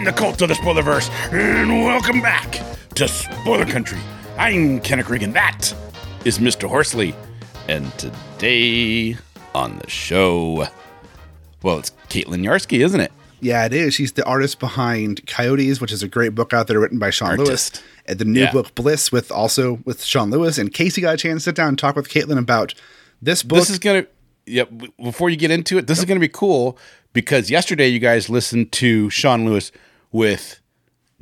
Join the cult of the Spoilerverse and welcome back to Spoiler Country. I'm Kenneth Rigg, and that is Mr. Horsley. And today on the show, well, it's Caitlin Yarsky, isn't it? Yeah, it is. She's the artist behind Coyotes, which is a great book out there written by Sean Lewis. Artist. And the new Yeah. book Bliss with also with Sean Lewis. And Casey got a chance to sit down and talk with Caitlin about this book. This is gonna. Yep. Before you get into it, this is gonna be cool because yesterday you guys listened to Sean Lewis with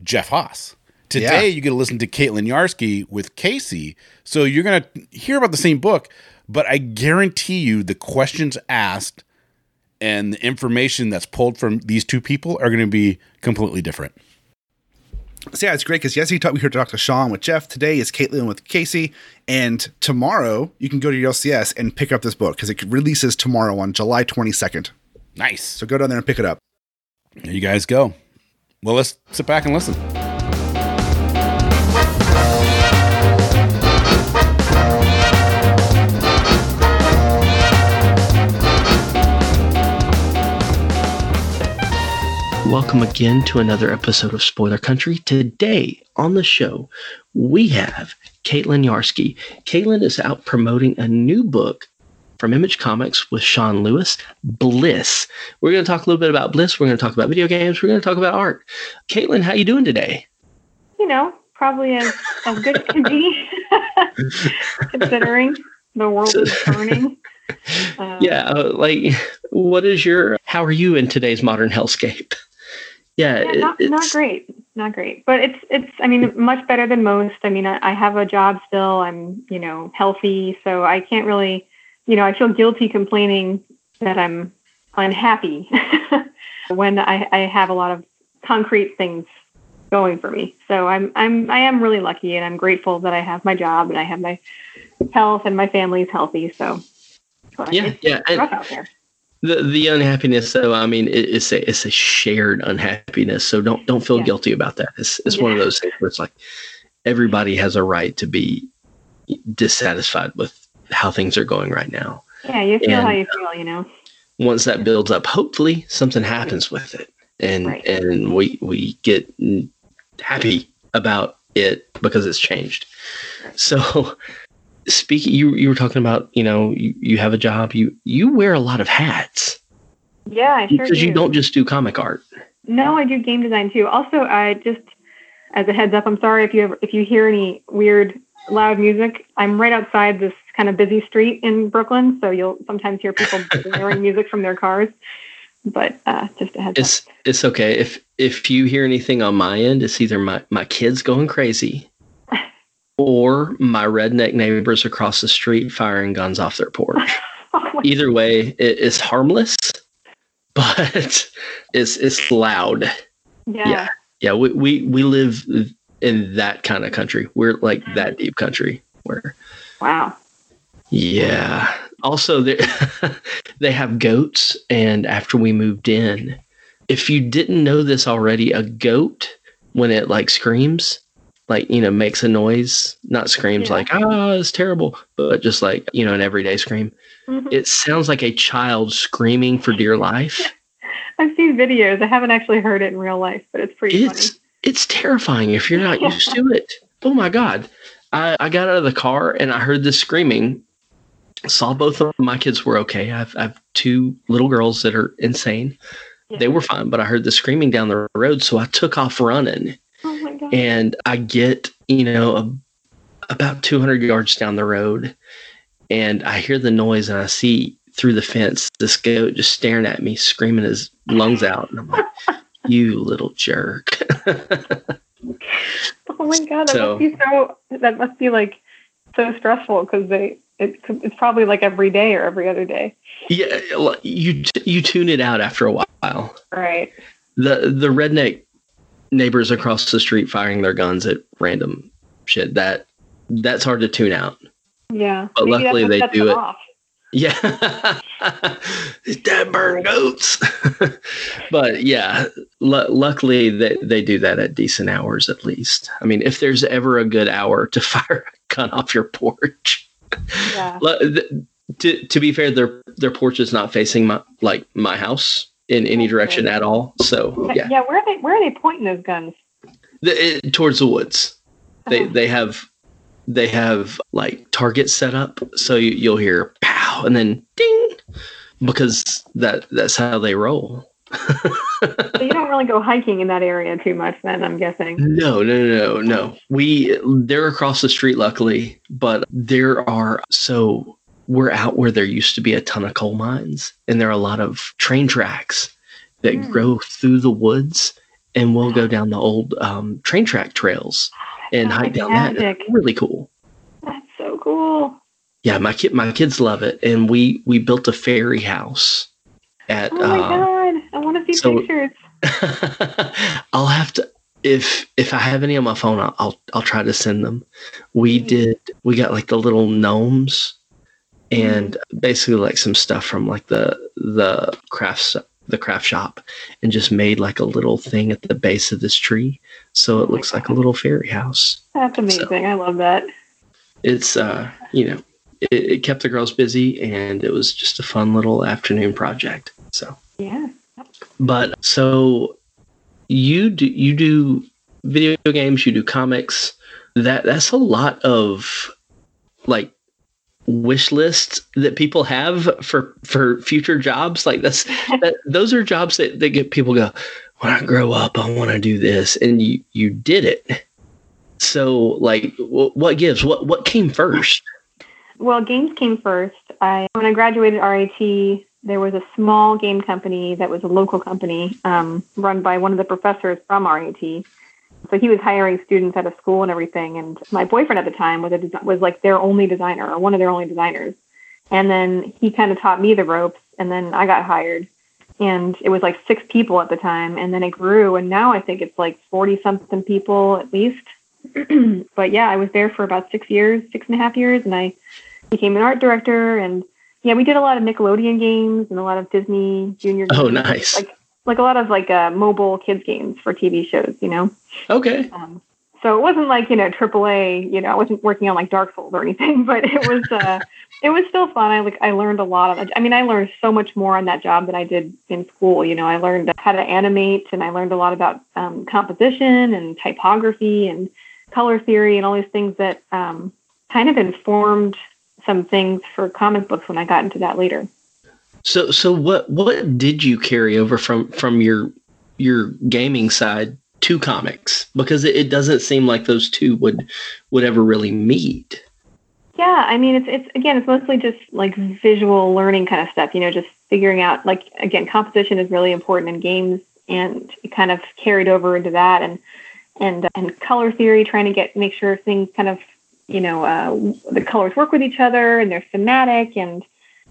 Jeff Haas. Today Yeah. you get to listen to Caitlin Yarsky with Casey. So you're gonna hear about the same book, but I guarantee you the questions asked and the information that's pulled from these two people are going to be completely different. So yeah, it's great because yesterday talk, we heard Dr. Sean with Jeff. Today is Caitlin with Casey. And tomorrow you can go to your LCS and pick up this book because it releases tomorrow on July 22nd. Nice. So go down there and pick it up. There you guys go. Well, let's sit back and listen. Welcome again to another episode of Spoiler Country. Today on the show, we have Caitlin Yarsky. Caitlin is out promoting a new book from Image Comics with Sean Lewis, Bliss. We're going to talk a little bit about Bliss. We're going to talk about video games. We're going to talk about art. Caitlin, how you doing today? you know, probably as, as good as can be, considering the world is turning. Um, Yeah, uh, like what is your? How are you in today's modern hellscape? Yeah, yeah, not, not great, not great, but it's it's. I mean, much better than most. I mean, I, I have a job still. I'm you know healthy, so I can't really, you know, I feel guilty complaining that I'm unhappy when I, I have a lot of concrete things going for me. So I'm I'm I am really lucky, and I'm grateful that I have my job and I have my health and my family's healthy. So Yeah, yeah, and-. The the unhappiness though, I mean, it, it's a it's a shared unhappiness. So don't don't feel Yeah. guilty about that. It's it's one of those things where it's like everybody has a right to be dissatisfied with how things are going right now. Yeah, you feel how you feel, you know. Once that builds up, hopefully something happens with it, and Right. and we we get happy about it because it's changed. So. Speaking, you you were talking about, you know, you, you have a job. You you wear a lot of hats Yeah, I sure because do. you don't just do comic art. No, I do game design too. Also, I just as a heads up, I'm sorry if you ever, if you hear any weird loud music. I'm right outside this kind of busy street in Brooklyn, so you'll sometimes hear people blaring music from their cars. But uh, just a heads It's it's okay if if you hear anything on my end, it's either my my kids going crazy, or my redneck neighbors across the street firing guns off their porch. up. Either way, it, it's harmless, but it's it's loud. yeah. yeah. Yeah, we, we we live in that kind of country. We're like that deep country where Wow. yeah. Also, they they have goats, and after we moved in, if you didn't know this already, a goat when it like screams, like you know, makes a noise, not screams Yeah. like ah, it's terrible, but just like you know, an everyday scream. Mhm. It sounds like a child screaming for dear life. I've seen videos. I haven't actually heard it in real life, but it's pretty It's funny. It's terrifying if you're not used to it. Oh my god. I, I got out of the car and I heard this screaming. Saw both of my kids were okay. I've, I have two little girls that are insane. Yeah. They were fine, but I heard the screaming down the road, so I took off running. Oh my God. and I get, you know, a, about 200 yards down the road, and I hear the noise, and I see through the fence this goat just staring at me, screaming his lungs out, and I'm like, "You little jerk!" Oh my god, that So- must be so. That must be like so stressful because they. It, it's probably like every day or every other day. yeah, you you tune it out after a while. Right. the the redneck neighbors across the street firing their guns at random shit that that's hard to tune out Yeah. But Maybe luckily they do it. off. Yeah These dead burn goats but yeah lu luckily they, they do that at decent hours at least i mean if there's ever a good hour to fire a gun off your porch Yeah. Th- to, to be fair their their porch is not facing my like my house in any direction at all so yeah yeah. Where are they? Where are they pointing those guns? the, it, towards the woods. They Oh. they have they have like targets set up, so you, you'll hear pow and then ding because that that's how they roll. So you don't really go hiking in that area too much, then I'm guessing. No, no, no, no. We they're across the street, luckily, but there are so we're out where there used to be a ton of coal mines, and there are a lot of train tracks that Hmm. grow through the woods, and we'll go down the old um, train track trails and hike down that. It's really cool. That's so cool. Yeah, my kid, my kids love it, and we we built a fairy house at. Oh my uh, god! I want to see so- pictures. I'll have to if if I have any on my phone, I'll I'll, I'll try to send them. We Mhm. did we got like the little gnomes and Mm-hmm. basically like some stuff from like the the crafts the craft shop and just made like a little thing at the base of this tree so it looks like a little fairy house. That's amazing. I love that. It's uh you know it, it kept the girls busy and it was just a fun little afternoon project. So Yeah. But so you do you do video games, you do comics. That that's a lot of like wish lists that people have for for future jobs. Like that's that, those are jobs that, that get people go, when I grow up, I want to do this, and you you did it. So like, wh- what gives? What what came first? Well, games came first. I when I graduated RIT, there was a small game company that was a local company um, run by one of the professors from RIT. So he was hiring students out of school and everything. And my boyfriend at the time was a was like their only designer or one of their only designers. And then he kind of taught me the ropes, and then I got hired. And it was like six people at the time, and then it grew, and now I think it's like forty something people at least. but yeah, I was there for about six years, six and a half years, and I became an art director and yeah we did a lot of nickelodeon games and a lot of disney junior oh, games. Oh, nice. like like a lot of like uh, mobile kids games for tv shows you know? Okay, um, so it wasn't like you know aaa you know i wasn't working on like dark souls or anything but it was uh it was still fun. I like i learned a lot of i mean i learned so much more on that job than i did in school you know? I learned how to animate and i learned a lot about um, composition and typography and color theory and all these things that um, kind of informed some things for comic books when i got into that later So so what what did you carry over from from your your gaming side to comics? Because it, it doesn't seem like those two would would ever really meet. Yeah, I mean, it's it's again, it's mostly just like visual learning kind of stuff. You know, just figuring out like again, composition is really important in games, and it kind of carried over into that, and and and color theory, trying to get make sure things kind of you know uh, the colors work with each other and they're thematic, and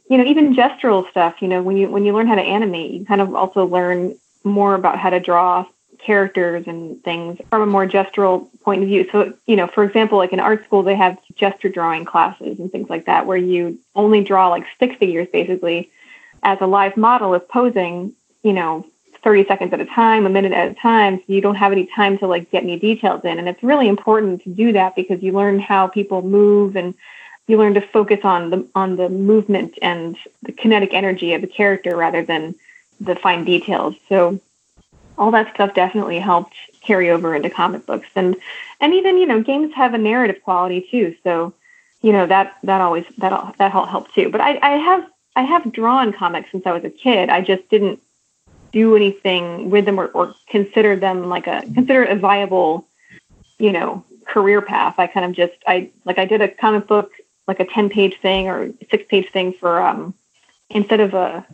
you know even gestural stuff. You know, when you when you learn how to animate, you kind of also learn more about how to draw characters and things from a more gestural point of view. So, you know, for example, like in art school, they have gesture drawing classes and things like that, where you only draw like stick figures basically as a live model is posing, you know, 30 seconds at a time, a minute at a time. So you don't have any time to like get any details in. And it's really important to do that because you learn how people move and you learn to focus on the on the movement and the kinetic energy of the character rather than the fine details. So all that stuff definitely helped carry over into comic books and and even you know games have a narrative quality too so you know that that always that that all helped too but i i have i have drawn comics since i was a kid i just didn't do anything with them or, or consider them like a consider it a viable you know, career path. I kind of just I like I did a comic book like a 10 page thing or six page thing for um instead of a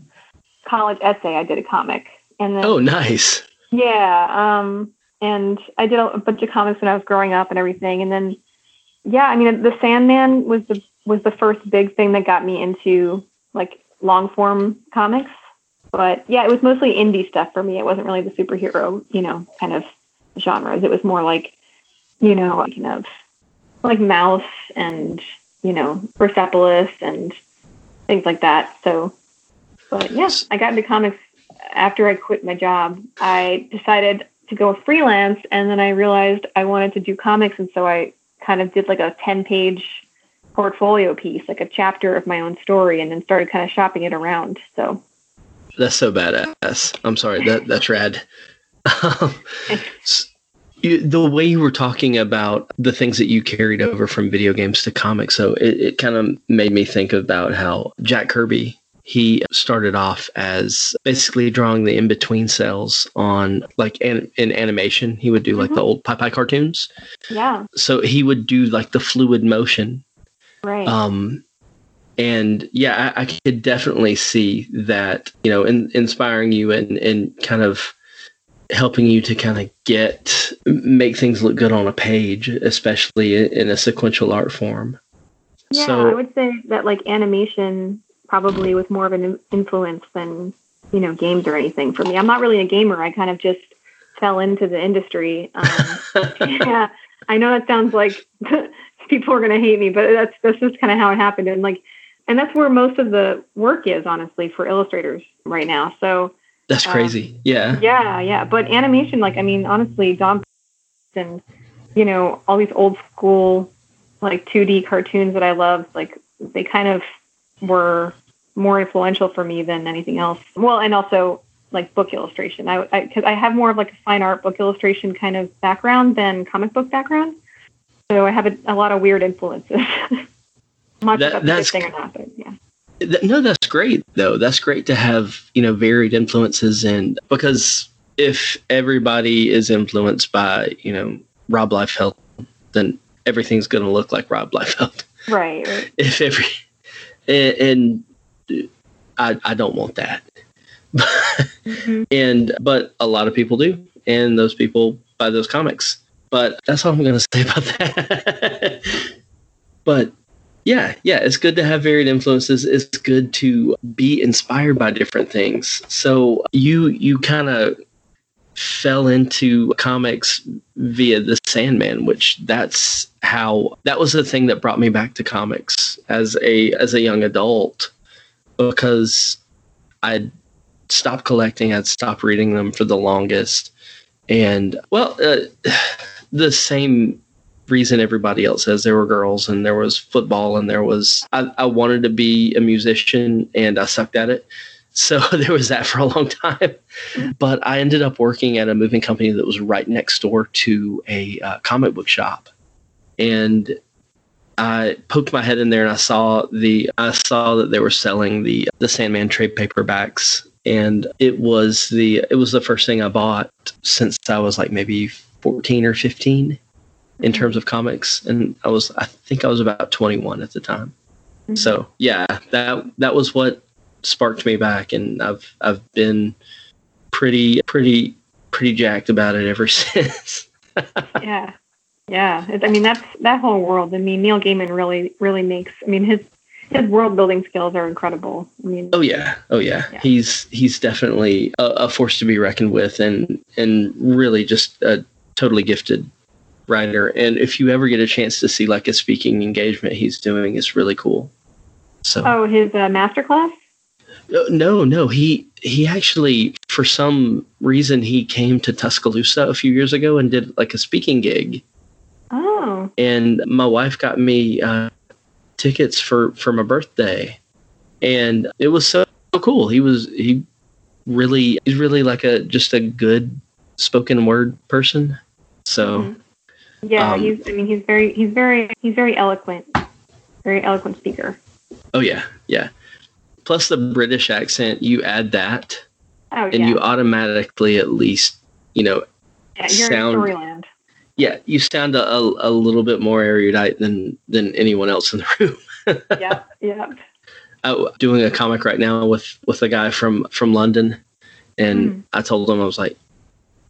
college essay, I did a comic. And then Oh, nice. yeah, um and I did a bunch of comics when I was growing up and everything. And then yeah, I mean the Sandman was the was the first big thing that got me into like long form comics. But yeah, it was mostly indie stuff for me. It wasn't really the superhero, you know, kind of genres. It was more like, you know, kind of like Mouse and, you know, Persepolis and things like that. So, but yeah, I got into comics after I quit my job. I decided to go freelance and then I realized I wanted to do comics. And so I kind of did like a 10 page portfolio piece, like a chapter of my own story, and then started kind of shopping it around. So That's so badass. I'm sorry. That that's rad. Um, you, the way you were talking about the things that you carried over from video games to comics, so it, it kind of made me think about how Jack Kirby he started off as basically drawing the in between cells on like an, in animation. He would do like the old Popeye cartoons. yeah, So he would do like the fluid motion right. um and yeah I, I could definitely see that you know in, inspiring you and and kind of helping you to kind of get make things look good on a page especially in, a sequential art form yeah, I would say that like animation probably was more of an influence than you know games or anything for me. I'm not really a gamer. I kind of just fell into the industry. Um, yeah, I know that sounds like people are going to hate me, but that's that's just kind of how it happened. And like, and that's where most of the work is, honestly, for illustrators right now. So that's um, crazy yeah yeah, yeah. But animation, like, I mean, honestly, Don and you know all these old school like 2D cartoons that I loved, like they kind of were more influential for me than anything else. Well, and also like book illustration. I because I, have more of like a fine art book illustration kind of background than comic book background. So I have a, a lot of weird influences. Much That- that's- thing or not, but yeah. Th- no that's great though. That's great to have you know varied influences and because if everybody is influenced by you know rob liefeld then everything's going to look like rob liefeld. Right, right. if every and, and I, I don't want that. Mhm. and but a lot of people do and those people buy those comics. But that's all i'm going to say about that. But yeah yeah it's good to have varied influences. It's good to be inspired by different things. So you you kind of fell into comics via the sandman which that's how that was the thing that brought me back to comics as a as a young adult because i'd stopped collecting i'd stopped reading them for the longest. And well uh, the same reason everybody else says there were girls and there was football and there was I, I wanted to be a musician and i sucked at it. So there was that for a long time. But i ended up working at a moving company that was right next door to a uh, comic book shop. And i poked my head in there and i saw the i saw that they were selling the the sandman trade paperbacks. And it was the it was the first thing i bought since i was like maybe 14 or 15 in mm-hmm. terms of comics and i was i think i was about 21 at the time. Mm-hmm. So yeah that that was what sparked me back and i've i've been pretty pretty pretty jacked about it ever since. Yeah. Yeah. It- i mean that's that whole world i mean neil gaiman really really makes i mean his his world building skills are incredible. I mean oh yeah. Oh yeah, Yeah. he's he's definitely a, a force to be reckoned with and and really just a totally gifted writer and if you ever get a chance to see like a speaking engagement he's doing it's really cool so oh his uh, masterclass No, no. He he actually, for some reason, he came to Tuscaloosa a few years ago and did like a speaking gig. oh And my wife got me uh, tickets for for my birthday, and it was so cool. He was he really he's really like a just a good spoken word person. So Mhm. Yeah Um, he's i mean he's very he's very he's very eloquent very eloquent speaker oh yeah, yeah. Plus the British accent, you add that, oh and yeah, you automatically at least you know yeah you're sound- storyland Yeah, you sound a, a, a little bit more erudite than than anyone else in the room. yep, yep. I'm doing a comic right now with with a guy from from London, and Mm. I told him I was like,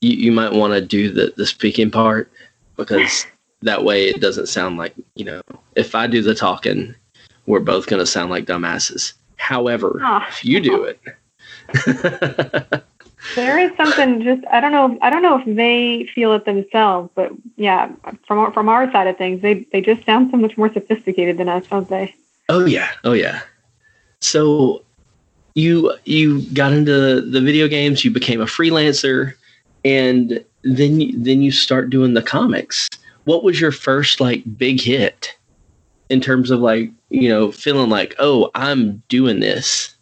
you you might want to do the the speaking part because that way it doesn't sound like you know if I do the talking, we're both gonna sound like dumbasses. However, Aw. if you do it. There is something just I don't know I don't know if they feel it themselves, but yeah, from our, from our side of things, they they just sound so much more sophisticated than us, don't they? Oh yeah, oh yeah. So you you got into the video games, you became a freelancer, and then then you start doing the comics. What was your first like big hit in terms of like you know feeling like oh I'm doing this?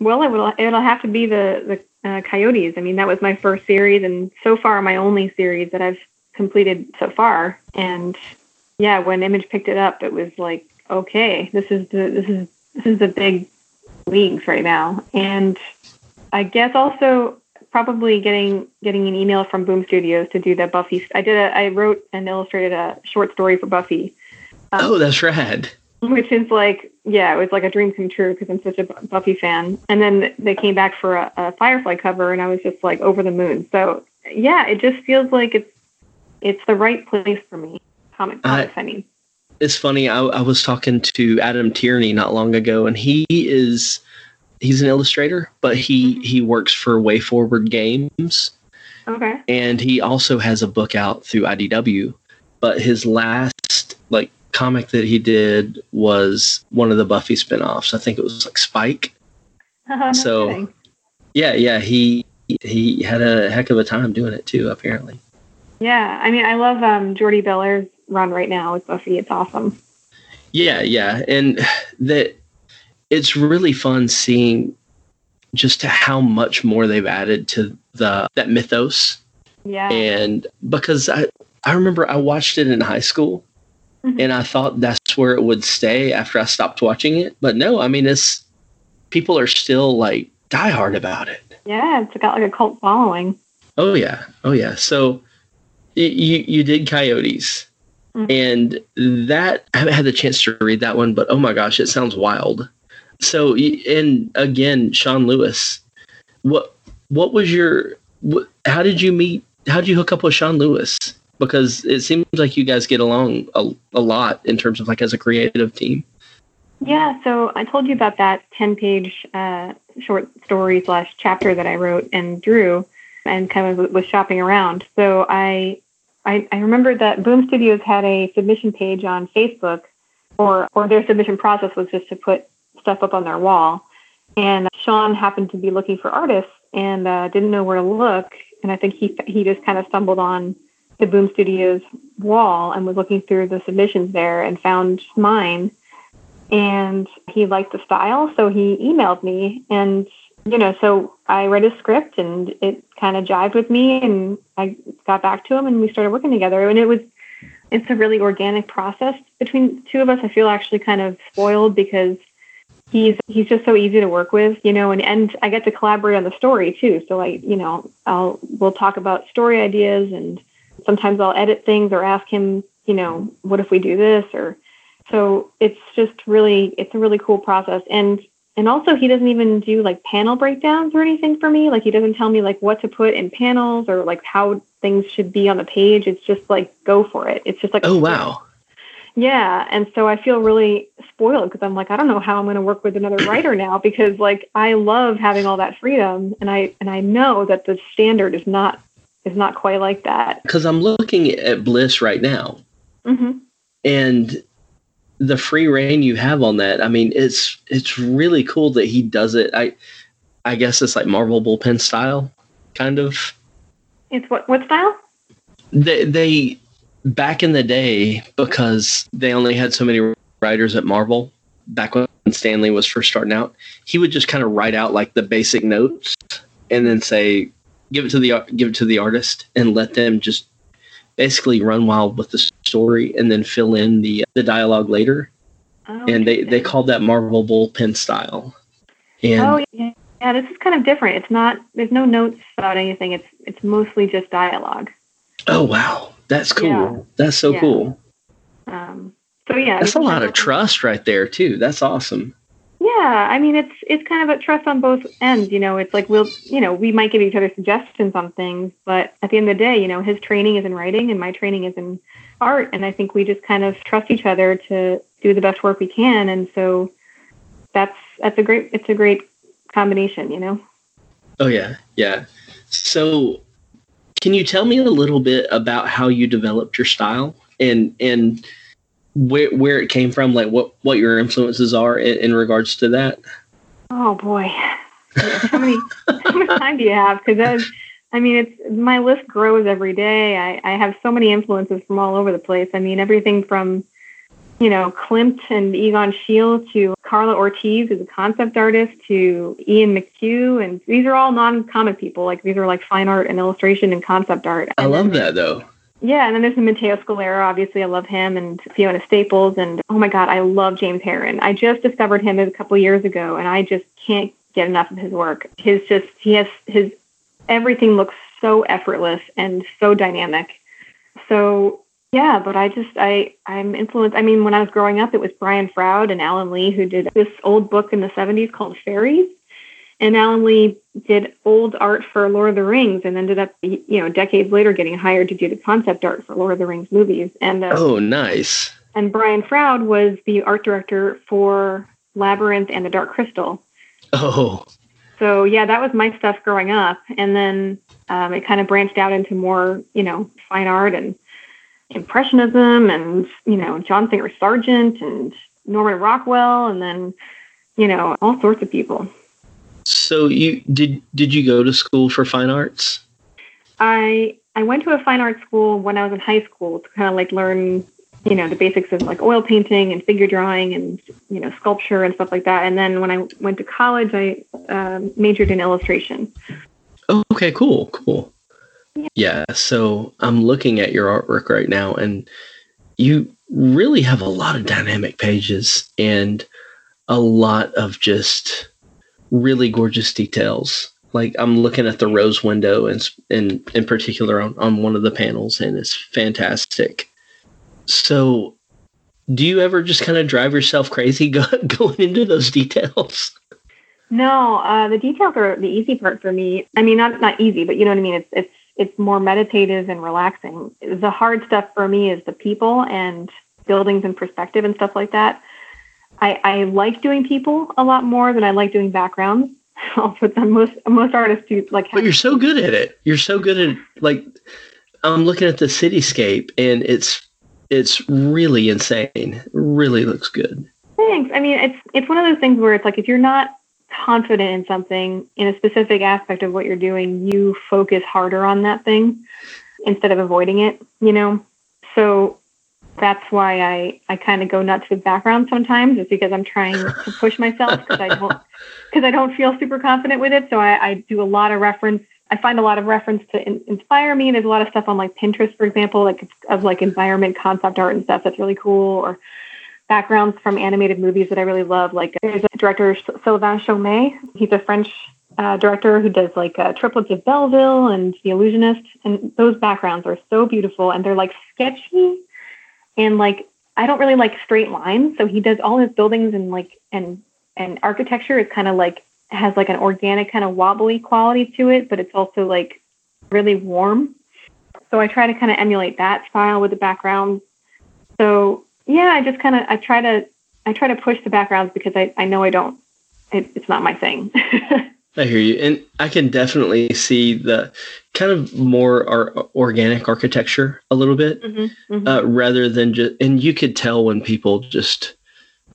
Well, it will it'll have to be the the uh, Coyotes. I mean, that was my first series, and so far my only series that I've completed so far. And yeah, when Image picked it up, it was like, okay, this is the this is this is the big leagues right now. And I guess also probably getting getting an email from Boom Studios to do the Buffy. I did a I wrote and illustrated a short story for Buffy Um, Oh, that's rad. which is like yeah it was like a dream come true because i'm such a buffy fan and then they came back for a, a firefly cover and i was just like over the moon so yeah it just feels like it's it's the right place for me comic I- i mean It's funny. I, I was talking to Adam Tierney not long ago, and he is he's an illustrator, but he he works for WayForward Games. okay and he also has a book out through IDW. But his last like comic that he did was one of the Buffy spin-offs. I think it was like Spike. So- kidding. Yeah, yeah, he he had a heck of a time doing it too, apparently. yeah i mean i love um jordie bellaire's run right now with buffy it's awesome Yeah, yeah, and that it's really fun seeing just how much more they've added to the that mythos. Yeah. And because I I remember I watched it in high school Mhm. and I thought that's where it would stay after I stopped watching it. But no I mean it's people are still like diehard about it. Yeah it's got like a cult following. Oh yeah. Oh yeah. So y- you you did coyotes. Mhm. and that I haven't had the chance to read that one but oh my gosh it sounds wild so and again Sean Lewis what what was your what, how did you meet how did you hook up with Sean Lewis because it seems like you guys get along a, a lot in terms of like as a creative team Yeah, so I told you about that 10 page uh, short story slash chapter that I wrote and drew and kind of was shopping around. So I, I, I remembered that Boom Studios had a submission page on Facebook or, or their submission process was just to put stuff up on their wall. And Sean happened to be looking for artists and uh, didn't know where to look. And I think he, he just kind of stumbled on the Boom Studios wall and was looking through the submissions there and found mine and he liked the style so he emailed me and you know so i read his script and it kind of jived with me and i got back to him and we started working together and it was it's a really organic process between two of us i feel actually kind of spoiled because he's he's just so easy to work with you know and and i get to collaborate on the story too. So i you know i'll we'll talk about story ideas and sometimes i'll edit things or ask him you know what if we do this or so it's just really it's a really cool process. And and also he doesn't even do like panel breakdowns or anything for me. Like he doesn't tell me like what to put in panels or like how things should be on the page. It's just like go for it. It's just like oh wow yeah and so i feel really spoiled because i'm like i don't know how i'm going to work with another writer now because like i love having all that freedom and i and i know that the standard is not is not quite like that. Because I'm looking at Bliss right now. Hmm and the free reign you have on that i mean it's it's really cool that he does it. I i guess it's like marvel bullpen style kind of. It's what what style? They they back in the day because they only had so many writers at marvel back when stan lee was first starting out he would just kind of write out like the basic notes and then say give it to the give it to the artist and let them just basically run wild with the story and then fill in the the dialogue later oh, and they they called that Marvel bullpen style. And oh yeah, yeah. This is kind of different. It's not. There's no notes about anything. It's it's mostly just dialogue. oh wow, That's cool. Yeah. That's so Yeah. cool. Um, so yeah, That's a lot of trust right there too. That's awesome. Yeah, I mean it's it's kind of a trust on both ends. You know, it's like we'll you know we might give each other suggestions on things, but at the end of the day, you know, his training is in writing and my training is in art, and I think we just kind of trust each other to do the best work we can, and so that's that's a great it's a great combination. You know. Oh yeah, yeah. So, can you tell me a little bit about how you developed your style and and where where it came from? Like what what your influences are in, in regards to that? Oh boy, how many how much time do you have? Because I mean, it's my list grows every day. I, I have so many influences from all over the place. I mean, everything from you know Klimt and Egon Schiele to Karla Ortiz, who's a concept artist, to Ian McQue, and these are all non-comic people. Like these are like fine art and illustration and concept art. I And love that though. yeah, and then there's the Matteo Scalera. Obviously, I love him, and Fiona Staples, and oh my God, I love James Harren. I just discovered him a couple years ago, and I just can't get enough of his work. His just he has his everything looks so effortless and so dynamic. So yeah, but I just I I'm influenced. I mean, when I was growing up, it was Brian Froud and Alan Lee who did this old book in the '70s called Faeries. And Alan Lee did old art for Lord of the Rings, and ended up, you know, decades later getting hired to do the concept art for Lord of the Rings movies. And uh, Oh, nice. and Brian Froud was the art director for Labyrinth and The Dark Crystal. Oh, So yeah, that was my stuff growing up, and then um, it kind of branched out into more, you know, fine art and impressionism, and you know, John Singer Sargent and Norman Rockwell, and then you know, all sorts of people. so you did did you go to school for fine arts? I I went to a fine art school when I was in high school to kind of like learn, you know, the basics of like oil painting and figure drawing and you know sculpture and stuff like that. And then when I went to college, I um, majored in illustration. Oh, okay, cool, cool. Yeah, so I'm looking at your artwork right now, and you really have a lot of dynamic pages and a lot of just really gorgeous details. Like I'm looking at the rose window, and in in particular on, on one of the panels, and it's fantastic. So, do you ever just kind of drive yourself crazy go, going into those details? No, uh, the details are the easy part for me. I mean, not not easy, but you know what I mean. It's it's it's more meditative and relaxing. The hard stuff for me is the people and buildings and perspective and stuff like that. I, I like doing people a lot more than I like doing backgrounds. I'll put them most most artists do like. But you're so good at it. You're so good at like I'm looking at the cityscape and it's it's really insane. Really looks good. Thanks. I mean, it's it's one of those things where it's like if you're not confident in something in a specific aspect of what you're doing, you focus harder on that thing instead of avoiding it. You know, so that's why I I kind of go nuts with background sometimes, is because I'm trying to push myself because I don't because I don't feel super confident with it. So I, I do a lot of reference. I find a lot of reference to in, inspire me. And there's a lot of stuff on like Pinterest, for example, like of like environment concept art and stuff that's really cool, or backgrounds from animated movies that I really love. Like there's a director Sylvain Chomet. He's a French uh, director who does like uh, Triplets of Belleville and The Illusionist, and those backgrounds are so beautiful and they're like sketchy and like I don't really like straight lines. So he does all his buildings and like and and architecture is kind of like has like an organic kind of wobbly quality to it, but it's also like really warm. So I try to kind of emulate that style with the background. So yeah, I just kind of I try to I try to push the backgrounds because I I know I don't it, it's not my thing. I hear you, and I can definitely see the kind of more ar- organic architecture a little bit, Mhm. uh, rather than just. And you could tell when people just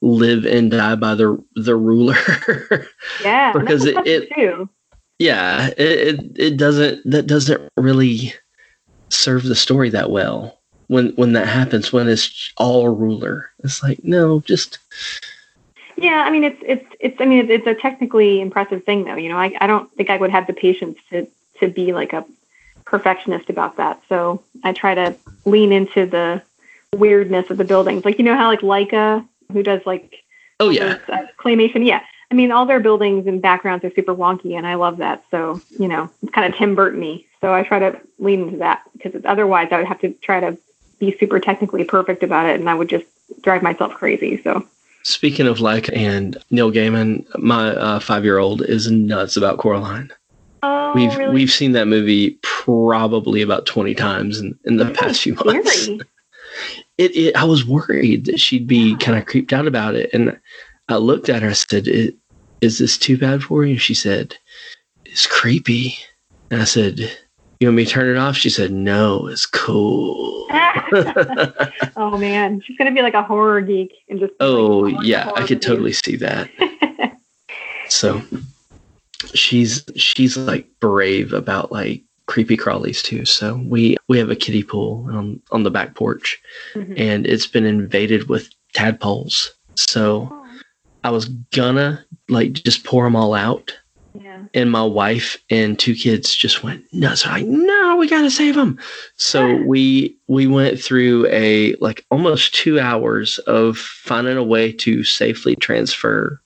live and die by the the ruler. yeah, because that's it- too. yeah, it, it it doesn't that doesn't really serve the story that well when when that happens when it's all ruler. It's like no, just Yeah, I mean it's it's it's I mean it's, it's a technically impressive thing though. You know, I I don't think I would have the patience to to be like a perfectionist about that. So I try to lean into the weirdness of the buildings. Like you know how like Laika who does like oh yeah, those, uh, claymation. Yeah. I mean, all their buildings and backgrounds are super wonky, and I love that. So, you know, it's kind of Tim Burton-y. So I try to lean into that because otherwise I would have to try to be super technically perfect about it, and I would just drive myself crazy. So. Speaking of like and Neil Gaiman, my uh, five-year-old is nuts about Coraline. Oh, we've really? we've seen that movie probably about twenty times in, in the That's past few scary. months. It, it I was worried that she'd be kind of creeped out about it, and I looked at her. I said, "I- "Is this too bad for you?" And she said, "It's creepy." And I said, "You want me to turn it off?" She said, "No, it's cool." oh man, she's gonna be like a horror geek and just. oh like, yeah, I could movies. totally see that. So she's she's like brave about like creepy crawlies too. So we we have a kiddie pool on on the back porch, Mhm. and it's been invaded with tadpoles. So I was gonna like just pour them all out, Yeah. and my wife and two kids just went nuts. Like, no, we gotta save them. So we we went through a like almost two hours of finding a way to safely transfer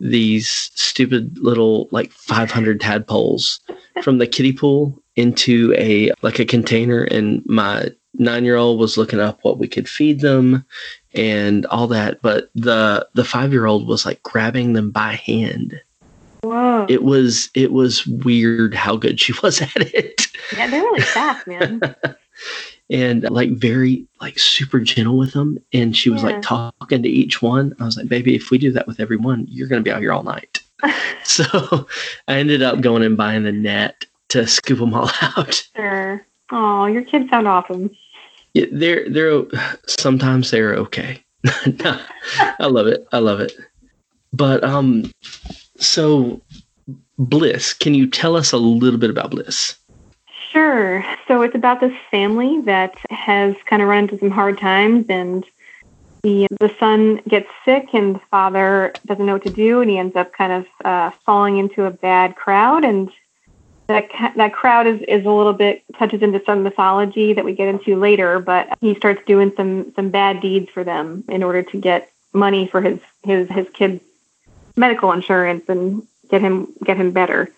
these stupid little like 500 tadpoles from the kiddie pool into a like a container and my nine year old was looking up what we could feed them and all that but the the five year old was like grabbing them by hand Whoa. it was it was weird how good she was at it yeah, they're really fast, man. and like very like super gentle with them and she was Yeah. like talking to each one i was like baby if we do that with everyone you're going to be out here all night so i ended up going and buying the net to scoop them all out sure. Oh, your kids sound awesome. yeah, they're they're sometimes they're okay i love it i love it but um so bliss can you tell us a little bit about bliss Sure. So it's about this family that has kind of run into some hard times, and the the son gets sick, and the father doesn't know what to do, and he ends up kind of uh, falling into a bad crowd, and that that crowd is is a little bit touches into some mythology that we get into later, but he starts doing some some bad deeds for them in order to get money for his his his kid's medical insurance and get him get him better.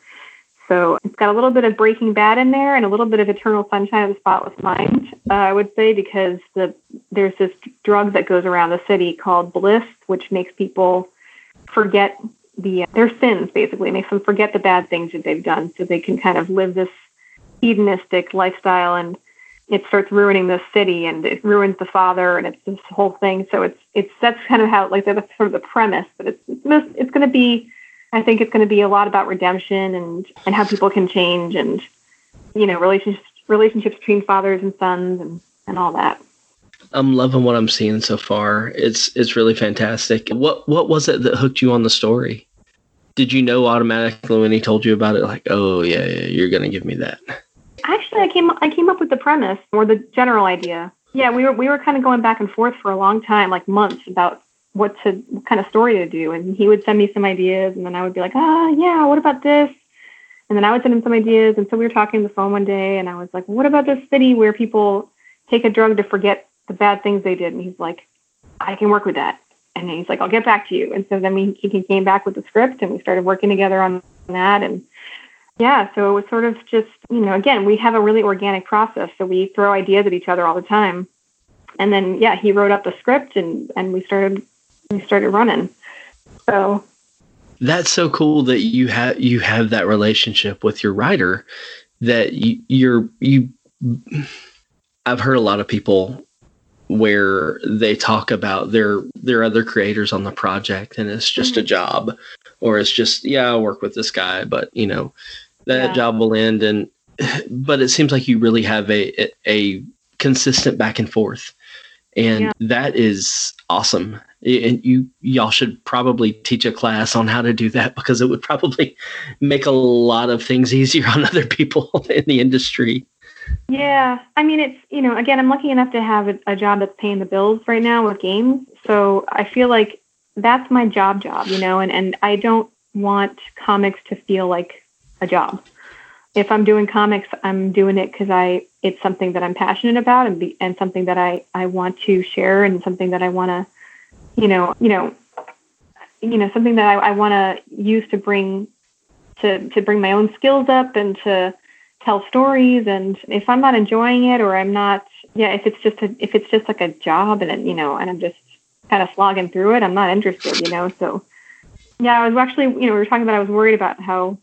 So it's got a little bit of Breaking Bad in there and a little bit of Eternal Sunshine of the Spotless Mind, uh, I would say, because the there's this drug that goes around the city called bliss, which makes people forget the their sins. Basically, it makes them forget the bad things that they've done, so they can kind of live this hedonistic lifestyle. And it starts ruining the city, and it ruins the father, and it's this whole thing. So it's it's that's kind of how like that's sort of the premise, but it's it's, most- it's going to be I think it's going to be a lot about redemption and and how people can change and you know relationships relationships between fathers and sons and and all that. I'm loving what I'm seeing so far. It's it's really fantastic. What what was it that hooked you on the story? Did you know automatically when he told you about it, like, oh yeah, yeah you're gonna give me that? Actually, I came I came up with the premise or the general idea. Yeah, we were we were kind of going back and forth for a long time, like months, about what to what kind of story to do. And he would send me some ideas, and then I would be like, ah, yeah, what about this? And then I would send him some ideas. And so we were talking on the phone one day, and I was like, what about this city where people take a drug to forget the bad things they did? And he's like, I can work with that. And then he's like, I'll get back to you. And so then we he came back with the script, and we started working together on that. And yeah, so it was sort of just, you know, again, we have a really organic process. So we throw ideas at each other all the time. And then, yeah, he wrote up the script and, and we started, we started running. So That's so cool that you have you have that relationship with your writer. That you, you're you. I've heard a lot of people where they talk about their their other creators on the project, and it's just a mm-hmm. job, or it's just yeah, I work with this guy, but you know that Yeah. job will end, and but it seems like you really have a a consistent back and forth, and Yeah. that is awesome. And you y'all should probably teach a class on how to do that because it would probably make a lot of things easier on other people in the industry. Yeah, I mean, it's you know, again, I'm lucky enough to have a, a job that's paying the bills right now with games. So I feel like that's my job, job, you know, and and I don't want comics to feel like a job. If I'm doing comics, I'm doing it because I it's something that I'm passionate about and be, and something that I I want to share and something that I want to, you know, you know. you know something that I, I want to use to bring to to bring my own skills up and to tell stories. And if I'm not enjoying it or I'm not, yeah, if it's just a, if it's just like a job and it, you know, and I'm just kind of slogging through it, I'm not interested, you know. So yeah, I was actually, you know, we were talking about I was worried about how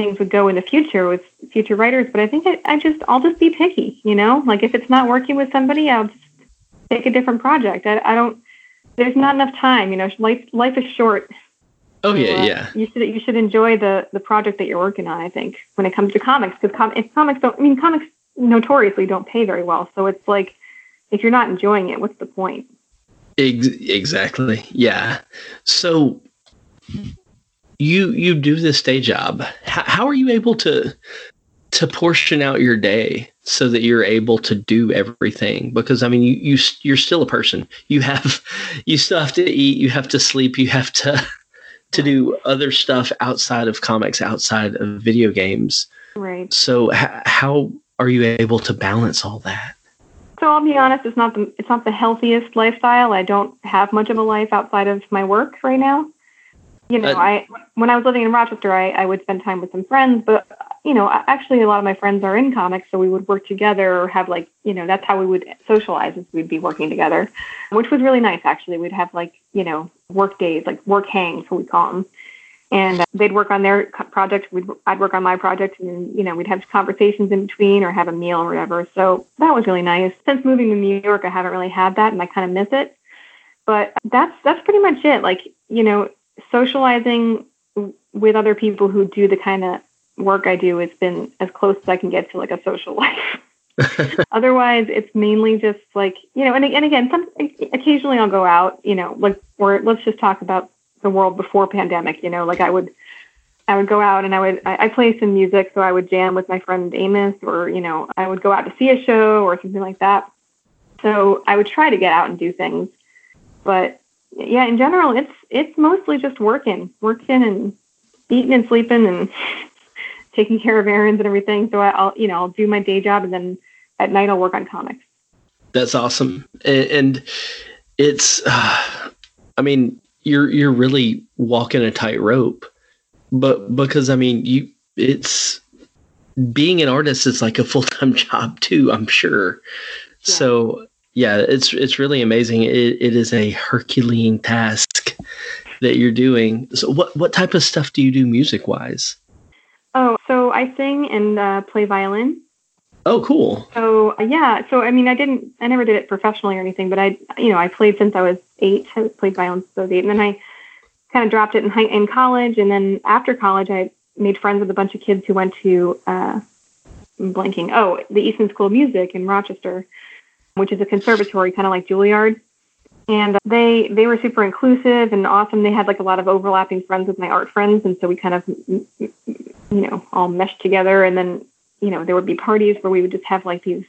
things would go in the future with future writers, but I think I, I just I'll just be picky, you know. Like if it's not working with somebody, I'll just take a different project. I, I don't. There's not enough time, you know. Life life is short. Oh yeah, So, uh, yeah. You should you should enjoy the the project that you're working on. I think when it comes to comics, because com- if comics don't, I mean, comics notoriously don't pay very well. So it's like if you're not enjoying it, what's the point? Ex- exactly. Yeah. So you you do this day job. How, how are you able to to portion out your day so that you're able to do everything? Because I mean, you you you're still a person. You have you still have to eat. You have to sleep. You have to to do other stuff outside of comics, outside of video games. Right. So h- how are you able to balance all that? So I'll be honest, it's not the it's not the healthiest lifestyle. I don't have much of a life outside of my work right now. You know, Uh, I when I was living in Rochester, I, I would spend time with some friends, but you know, actually a lot of my friends are in comics, so we would work together or have like, you know, that's how we would socialize is we'd be working together, which was really nice actually. We'd have like, you know, work days, like work hangs, what we call them. And uh, they'd work on their project, we'd, I'd work on my project, and you know we'd have conversations in between or have a meal or whatever. So that was really nice. Since moving to New York, I haven't really had that, and I kind of miss it. But that's that's pretty much it. Like you know, socializing with other people who do the kind of work I do has been as close as I can get to like a social life. Otherwise, it's mainly just like you know, and and again, some occasionally I'll go out, you know, like or let's just talk about the world before pandemic. You know, like I would, I would go out and I would I, I play some music, so I would jam with my friend Amos, or you know, I would go out to see a show or something like that. So I would try to get out and do things, but yeah, in general, it's it's mostly just working, working and eating and sleeping and taking care of errands and everything. So I, I'll you know I'll do my day job and then at night I'll work on comics. That's awesome, and, and it's, uh, I mean, you're you're really walking a tightrope, but because I mean, you it's being an artist is like a full time job too. I'm sure. Yeah. So yeah, it's it's really amazing. It, it is a Herculean task that you're doing. So what what type of stuff do you do music wise? Oh, so I sing and uh, play violin. Oh, cool. So uh, yeah, so I mean, I didn't, I never did it professionally or anything, but I, you know, I played since I was eight. I played violin since I was eight, and then I kind of dropped it in high, in college, and then after college, I made friends with a bunch of kids who went to, uh, I'm blanking. Oh, the Eastman School of Music in Rochester, which is a conservatory, kind of like Juilliard. And they they were super inclusive and awesome. They had like a lot of overlapping friends with my art friends, and so we kind of, you know, all meshed together. And then you know, there would be parties where we would just have like these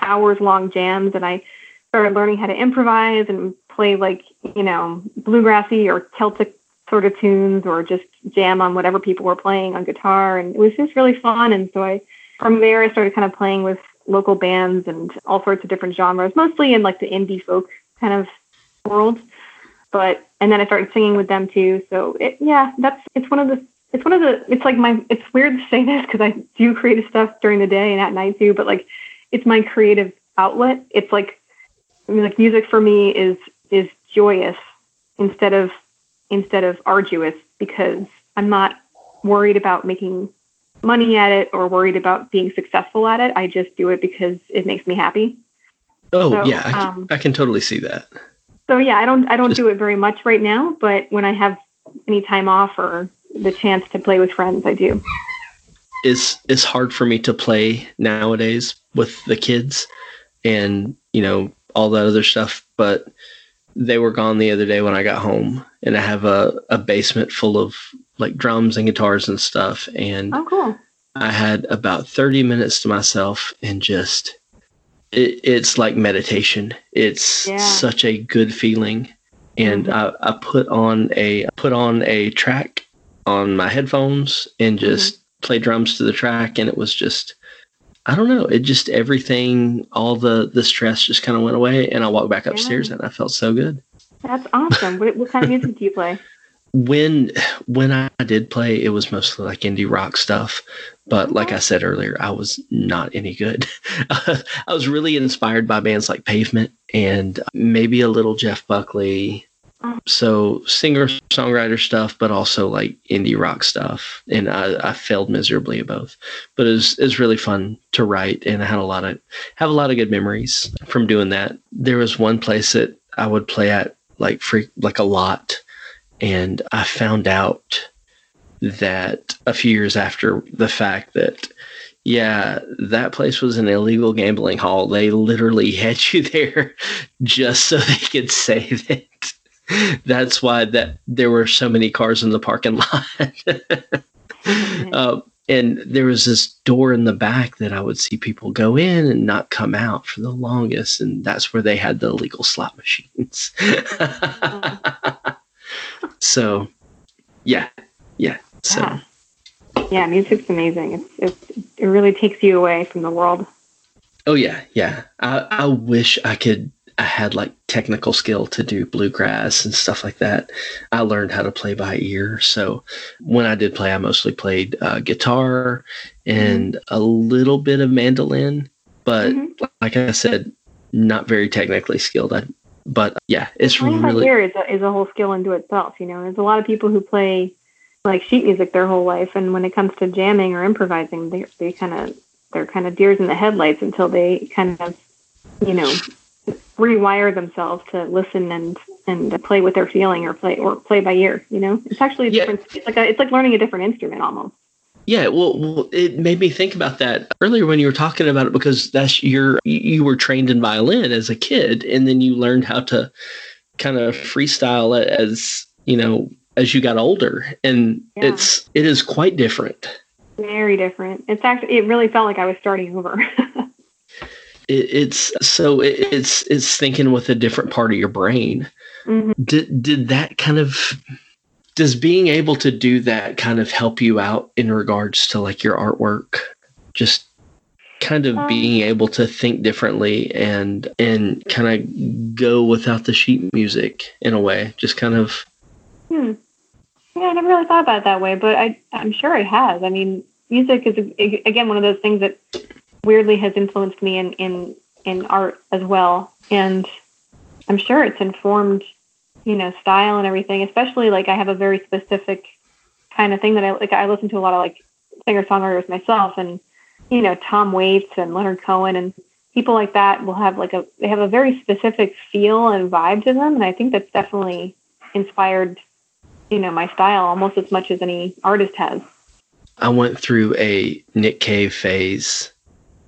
hours long jams and I started learning how to improvise and play like, you know, bluegrassy or Celtic sort of tunes or just jam on whatever people were playing on guitar and it was just really fun and so I from there I started kind of playing with local bands and all sorts of different genres, mostly in like the indie folk kind of world. But and then I started singing with them too. So it, yeah, that's it's one of the it's one of the it's like my it's weird to say this because I do creative stuff during the day and at night too, but like it's my creative outlet. It's like I mean, like music for me is is joyous instead of instead of arduous because I'm not worried about making money at it or worried about being successful at it. I just do it because it makes me happy. Oh So, yeah, I, can- um, I can totally see that. So yeah, I don't I don't Just- do it very much right now, but when I have any time off or the chance to play with friends, I do. it's it's hard for me to play nowadays with the kids and you know all that other stuff but they were gone the other day when i got home and i have a, a basement full of like drums and guitars and stuff and Oh, cool. i had about 30 minutes to myself and just it, it's like meditation it's Yeah. such a good feeling and mm-hmm. I, I put on a I put on a track on my headphones and mm-hmm. just play drums to the track and it was just I don't know it just everything all the the stress just kind of went away and I walked back upstairs Yeah. and I felt so good That's awesome. what, what kind of music do you play? When when I did play, it was mostly like indie rock stuff. But like I said earlier, I was not any good. I was really inspired by bands like Pavement and maybe a little Jeff Buckley. So singer songwriter stuff, but also like indie rock stuff. And I, I failed miserably at both. But it was, it was really fun to write, and I had a lot of have a lot of good memories from doing that. There was one place that I would play at like free like a lot, and I found out that a few years after the fact that yeah, that place was an illegal gambling hall. They literally had you there just so they could say that. That's why that there were so many cars in the parking lot. uh, and there was this door in the back that I would see people go in and not come out for the longest, and that's where they had the illegal slot machines. so, yeah, yeah. So, Yeah. Yeah, music's amazing. It's, it's it really takes you away from the world. oh yeah, yeah. I I wish I could. I had like technical skill to do bluegrass and stuff like that. I learned how to play by ear. So when I did play, I mostly played uh, guitar and a little bit of mandolin. But Mhm. like I said, not very technically skilled. I, but uh, yeah, it's Playing by ear is a, is a whole skill unto itself. You know, there's a lot of people who play like sheet music their whole life, and when it comes to jamming or improvising, they they kind of they're kind of deers in the headlights until they kind of you know rewire themselves to listen and and play with they're feeling or play or play by ear. You know, it's actually a Yeah. different. It's like a, it's like learning a different instrument almost. Yeah, well, well, it made me think about that earlier when you were talking about it because that's your you were trained in violin as a kid, and then you learned how to kind of freestyle it as you know as you got older, and Yeah. it's it is quite different. Very different. It's actually it really felt like I was starting over. It, it's so it, it's it's thinking with a different part of your brain. Mhm. Did did that kind of does being able to do that kind of help you out in regards to like your artwork? Just kind of Um, being able to think differently and and kind of go without the sheet music in a way. Just kind of Hmm. Yeah, I never really thought about it that way, but I, I'm sure it has. I mean, music is again one of those things that weirdly has influenced me in in in art as well, and I'm sure it's informed, you know, style and everything. Especially like I have a very specific kind of thing that I like. I listen to a lot of like singer songwriters myself, and you know, Tom Waits and Leonard Cohen and people like that will have like a they have a very specific feel and vibe to them, and I think that's definitely inspired you know my style almost as much as any artist has I went through a Nick Cave phase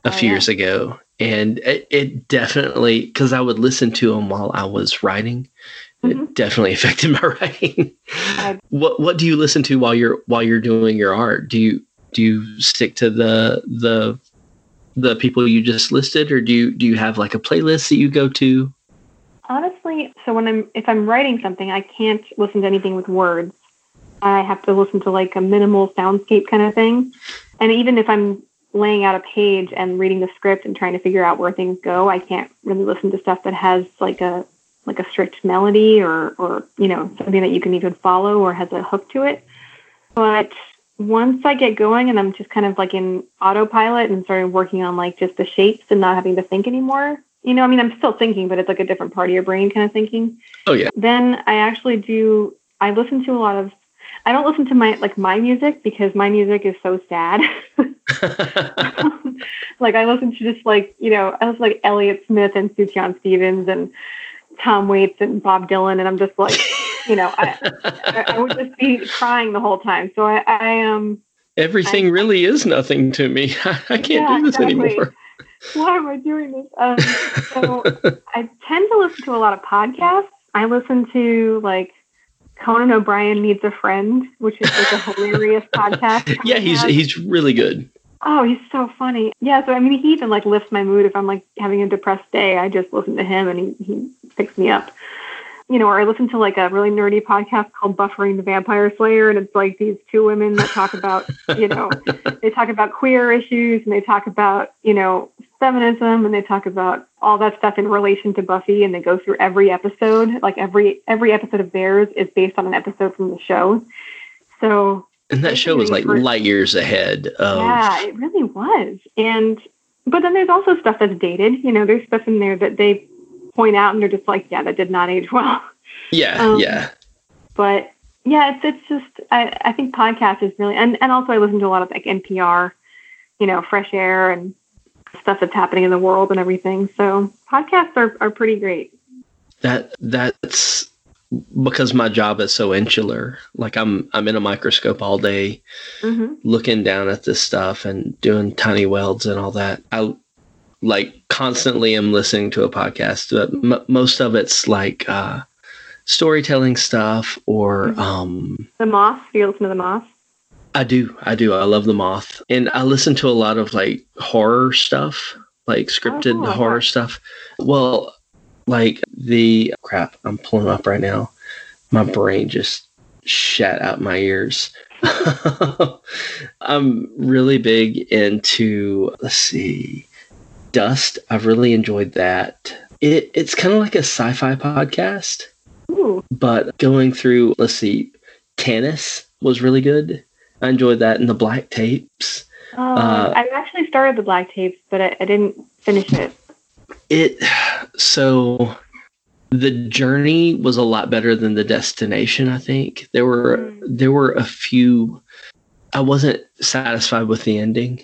a Oh, few yeah. years ago, and it, it definitely because I would listen to him while I was writing. Mhm. It definitely affected my writing. What What do you listen to while you're while you're doing your art? Do you do you stick to the the the people you just listed, or do you do you have like a playlist that you go to? honestly so when i'm if i'm writing something i can't listen to anything with words i have to listen to like a minimal soundscape kind of thing and even if i'm laying out a page and reading the script and trying to figure out where things go i can't really listen to stuff that has like a like a strict melody or or you know something that you can even follow or has a hook to it but once i get going and i'm just kind of like in autopilot and started working on like just the shapes and not having to think anymore you know i mean i'm still thinking but it's like a different part of your brain kind of thinking Oh yeah, then I actually do. I listen to a lot of. I don't listen to my like my music because my music is so sad. like I listen to just like you know I was like Elliott Smith and Sufjan Stevens and Tom Waits and Bob Dylan and I'm just like you know I, I, I would just be crying the whole time. So I, I um everything really is nothing to me. I can't Yeah, do this exactly. anymore. why am I doing this? Um, so I tend to listen to a lot of podcasts. I listen to like Conan O'Brien Needs a Friend, which is like a hilarious podcast. Yeah, he's he's really good. Oh, he's so funny. Yeah, so I mean, he even like lifts my mood if I'm like having a depressed day. I just listen to him and he he picks me up. You know, or I listen to like a really nerdy podcast called Buffering the Vampire Slayer, and it's like these two women that talk about, you know, they talk about queer issues and they talk about, you know, feminism and they talk about all that stuff in relation to Buffy and they go through every episode. Like every every episode of theirs is based on an episode from the show. So And that show was like For- light years ahead of yeah, it really was. And but then there's also stuff that's dated. You know, there's stuff in there that they point out and they're just like, yeah, that did not age well. yeah, Um, yeah. But yeah, it's it's just I, I think podcast is really and, and also I listen to a lot of like NPR, you know, fresh air and stuff that's happening in the world and everything. So podcasts are, are pretty great. That that's because my job is so insular. Like I'm I'm in a microscope all day hmm looking down at this stuff and doing tiny welds and all that. I like constantly am listening to a podcast. But m- most of it's like uh, storytelling stuff, or Mhm. um, The Moth. Do you listen to The Moth? I do, I do. I love the moth, and I listen to a lot of like horror stuff, like scripted Oh, horror okay. stuff. Well, like the crap, I'm pulling up right now. My brain just shat out my ears. I'm really big into let's see, Dust. I've really enjoyed that. It it's kind of like a sci-fi podcast Ooh. but going through let's see Tanis was really good i enjoyed that and the black tapes Oh, Uh, I actually started the Black Tapes, but I, I didn't finish it. It so the journey was a lot better than the destination i think there were Mm. there were a few i wasn't satisfied with the ending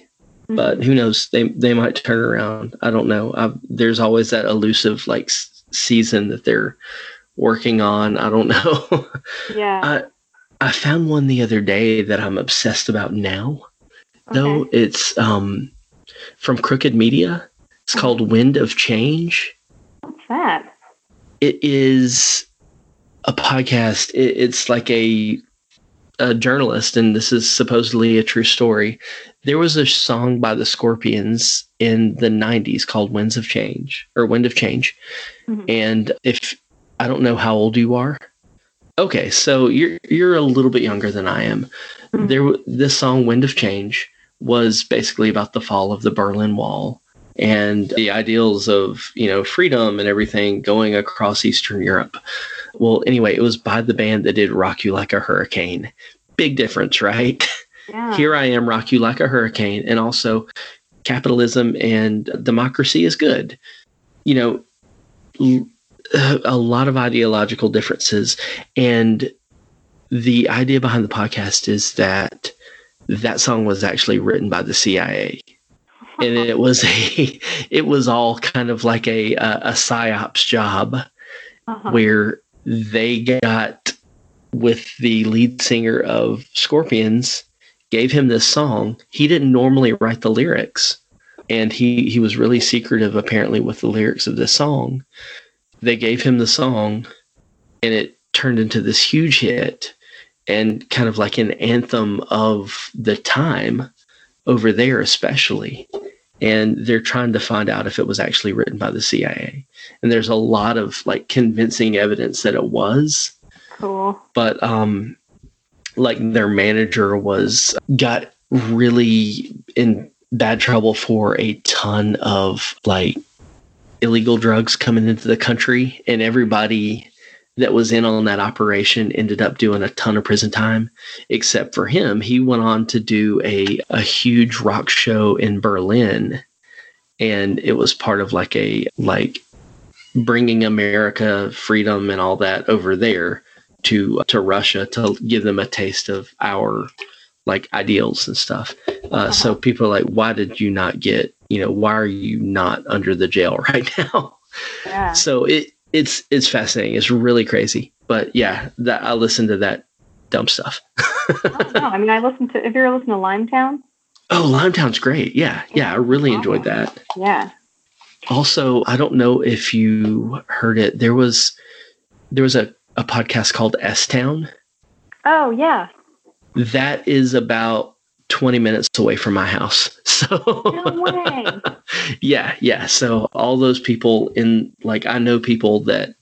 but who knows they they might turn around i don't know i there's always that elusive like s- season that they're working on i don't know yeah. I I found one the other day that I'm obsessed about now. Though it's um from Crooked Media. It's called Wind of Change. What's that? It is a podcast. It, it's like a a journalist, and this is supposedly a true story. There was a song by the Scorpions in the '90s called "Winds of Change" or "Wind of Change," Mhm. and if I don't know how old you are, okay, so you're you're a little bit younger than I am. Mhm. There, this song "Wind of Change" was basically about the fall of the Berlin Wall and the ideals of you know freedom and everything going across Eastern Europe. Well, anyway, it was by the band that did "Rock You Like a Hurricane." Big difference, right? Yeah. Here I am, rock you like a hurricane, and also capitalism and democracy is good. You know, l- a lot of ideological differences, and the idea behind the podcast is that that song was actually written by the CIA, and it was a, it was all kind of like a a, a psyops job Uh-huh. where they got with the lead singer of Scorpions, gave him this song. He didn't normally write the lyrics, and he he was really secretive apparently with the lyrics of this song. They gave him the song, and it turned into this huge hit and kind of like an anthem of the time over there especially and they're trying to find out if it was actually written by the CIA and there's a lot of like convincing evidence that it was Cool. but um like their manager was got really in bad trouble for a ton of like illegal drugs coming into the country and everybody that was in on that operation ended up doing a ton of prison time except for him he went on to do a a huge rock show in Berlin and it was part of like a like bringing America freedom and all that over there to to Russia to give them a taste of our like ideals and stuff. Uh, So people are like, why did you not get? You know, why are you not under the jail right now? Yeah. So it it's it's fascinating. It's really crazy. But yeah, that I listen to that dumb stuff. Oh, no, I mean, I listened to. If you ever listening to Limetown, Oh, Limetown's great. Yeah, yeah, I really enjoyed that. yeah. also i don't know if you heard it there was there was a, a podcast called s town Oh yeah. that is about 20 minutes away from my house so No yeah yeah so all those people in like i know people that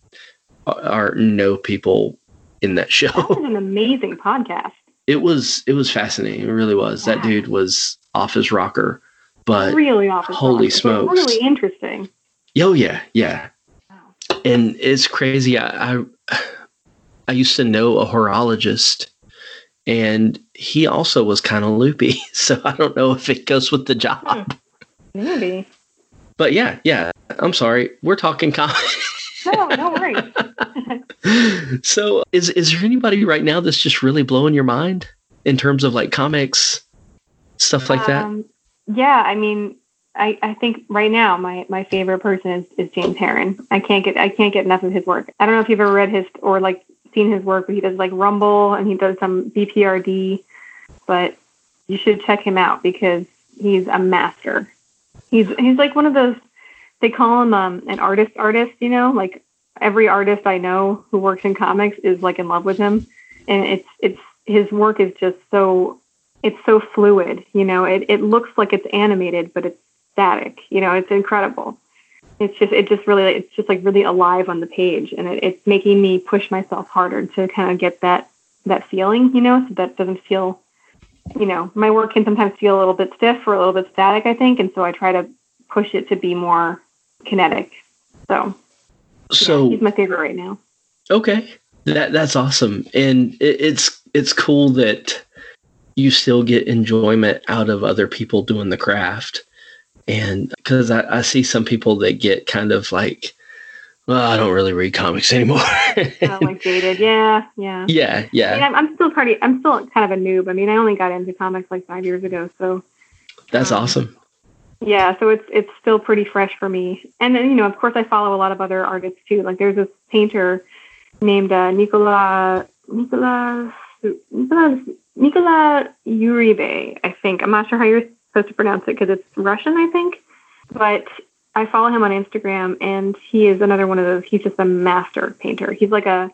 are, know people in that That show was an amazing podcast. it was it was fascinating it really was that dude was off his rocker but really off. the holy but smokes. Really interesting. oh yeah, yeah. And it's crazy. I, I I used to know a horologist, and he also was kind of loopy. So I don't know if it goes with the job. Maybe. But yeah, yeah. I'm sorry. We're talking comedy. No, no worries. so is is there anybody right now that's just really blowing your mind in terms of like comics, stuff like that? Um, yeah, I mean, I, I think right now my, my favorite person is, is James Harren. I can't get I can't get enough of his work. I don't know if you've ever read his or like seen his work, but he does like Rumble and he does some BPRD. But you should check him out because he's a master. He's he's like one of those they call him um, an artist artist, you know, like every artist I know who works in comics is like in love with him. And it's it's his work is just so it's so fluid, you know. It it looks like it's animated, but it's static. You know, it's incredible. It's just it just really it's just like really alive on the page, and it, it's making me push myself harder to kind of get that that feeling, you know, so that doesn't feel, you know, my work can sometimes feel a little bit stiff or a little bit static, I think, and so I try to push it to be more kinetic. So, yeah, So he's my favorite right now. Okay, that that's awesome, and it, it's it's cool that you still get enjoyment out of other people doing the craft, and because I, I see some people that get kind of like, well, I don't really read comics anymore. Uh, like dated, yeah, yeah. yeah, I mean, yeah, I'm, I'm still pretty. I'm still kind of a noob. I mean, I only got into comics like five years ago, so that's um, awesome. yeah. So it's it's still pretty fresh for me. And then you know, of course, I follow a lot of other artists too. Like there's this painter named uh, Nicola Nicola Nicola Nicola Uribe. I think I'm not sure how you're supposed to pronounce it because it's Russian, I think. But I follow him on Instagram, and he is another one of those. He's just a master painter. He's like a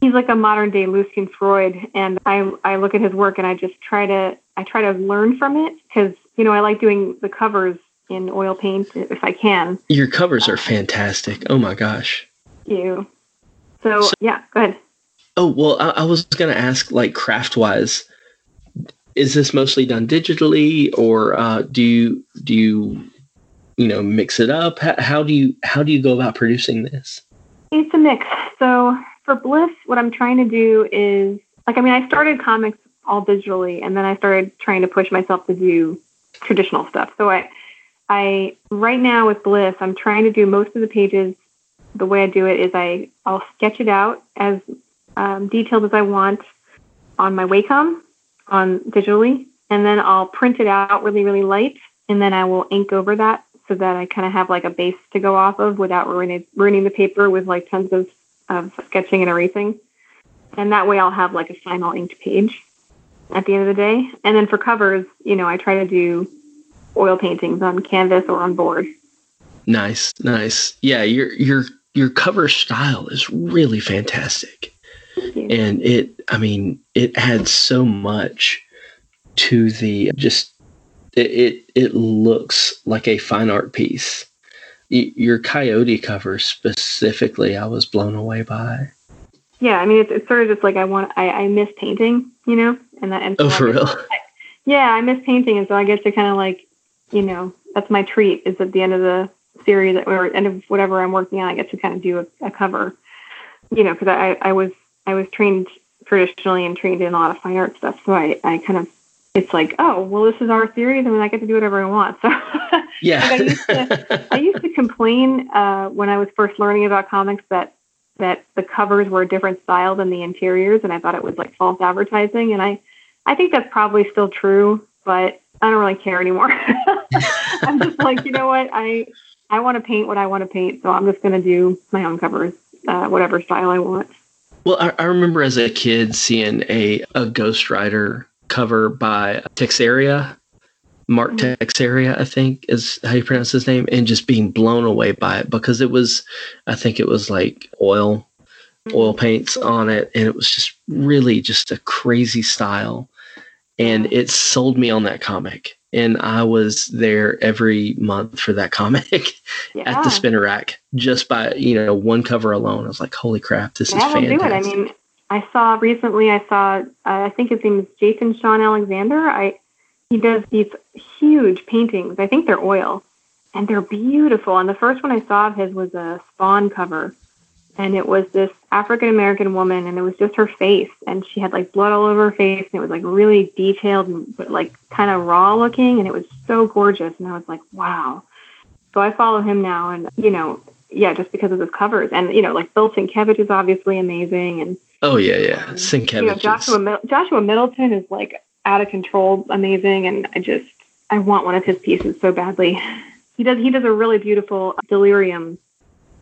he's like a modern day Lucian Freud, and I I look at his work and I just try to I try to learn from it because you know I like doing the covers in oil paint if I can. Your covers are fantastic. Oh my gosh. Thank You. So, So- yeah, go ahead. Oh well, I, I was gonna ask, like craft wise, is this mostly done digitally, or uh, do you do you you know mix it up? How, how do you how do you go about producing this? It's a mix. So for Bliss, what I'm trying to do is like I mean I started comics all digitally, and then I started trying to push myself to do traditional stuff. So I I right now with Bliss, I'm trying to do most of the pages. The way I do it is I I'll sketch it out as um, detailed as I want on my Wacom on digitally, and then I'll print it out really really light, and then I will ink over that so that I kind of have like a base to go off of without ruining ruining the paper with like tons of of sketching and erasing. And that way I'll have like a final inked page at the end of the day. And then for covers, you know, I try to do oil paintings on canvas or on board. Nice, nice. Yeah, your your your cover style is really fantastic. And it I mean it adds so much to the just it it, it looks like a fine art piece. Your coyote cover specifically, I was blown away by. Yeah, I mean it's, it's sort of just like I want I, I miss painting, you know, and that and Oh, so for I real? yeah, I miss painting, and so I get to kind of like, you know, that's my treat. Is at the end of the series or end of whatever I'm working on, I get to kind of do a, a cover, you know, because I I was I was trained traditionally and trained in a lot of fine art stuff, so I I kind of it's like oh well this is our series and I get to do whatever I want. So Yeah. I used I used to complain uh, when I was first learning about comics that that the covers were a different style than the interiors, and I thought it was like false advertising. And I, I think that's probably still true, but I don't really care anymore. I'm just like, you know what, I I want to paint what I want to paint, so I'm just going to do my own covers, uh, whatever style I want. Well, I, I remember as a kid seeing a, a Ghost Rider cover by Texeira, Mark Mhm. Texeira, I think is how you pronounce his name, and just being blown away by it because it was, I think it was like oil, oil paints on it, and it was just really just a crazy style, and it sold me on that comic, and I was there every month for that comic Yeah, at the spinner rack just by you know one cover alone. I was like, holy crap, this yeah, is it. I mean, I saw recently. I saw. Uh, I think his name is Jason Shawn Alexander. I he does these huge paintings. I think they're oil, and they're beautiful. And the first one I saw of his was a Spawn cover, and it was this African American woman, and it was just her face, and she had like blood all over her face, and it was like really detailed, and, but like kind of raw looking, and it was so gorgeous. And I was like, wow. So I follow him now, and you know, yeah, just because of his covers, and you know, like Bill Sienkiewicz is obviously amazing, and Oh yeah, yeah. Sienkiewicz. you know, Joshua Mid- Joshua Middleton is like out of control, amazing, and I just I want one of his pieces so badly. He does he does a really beautiful delirium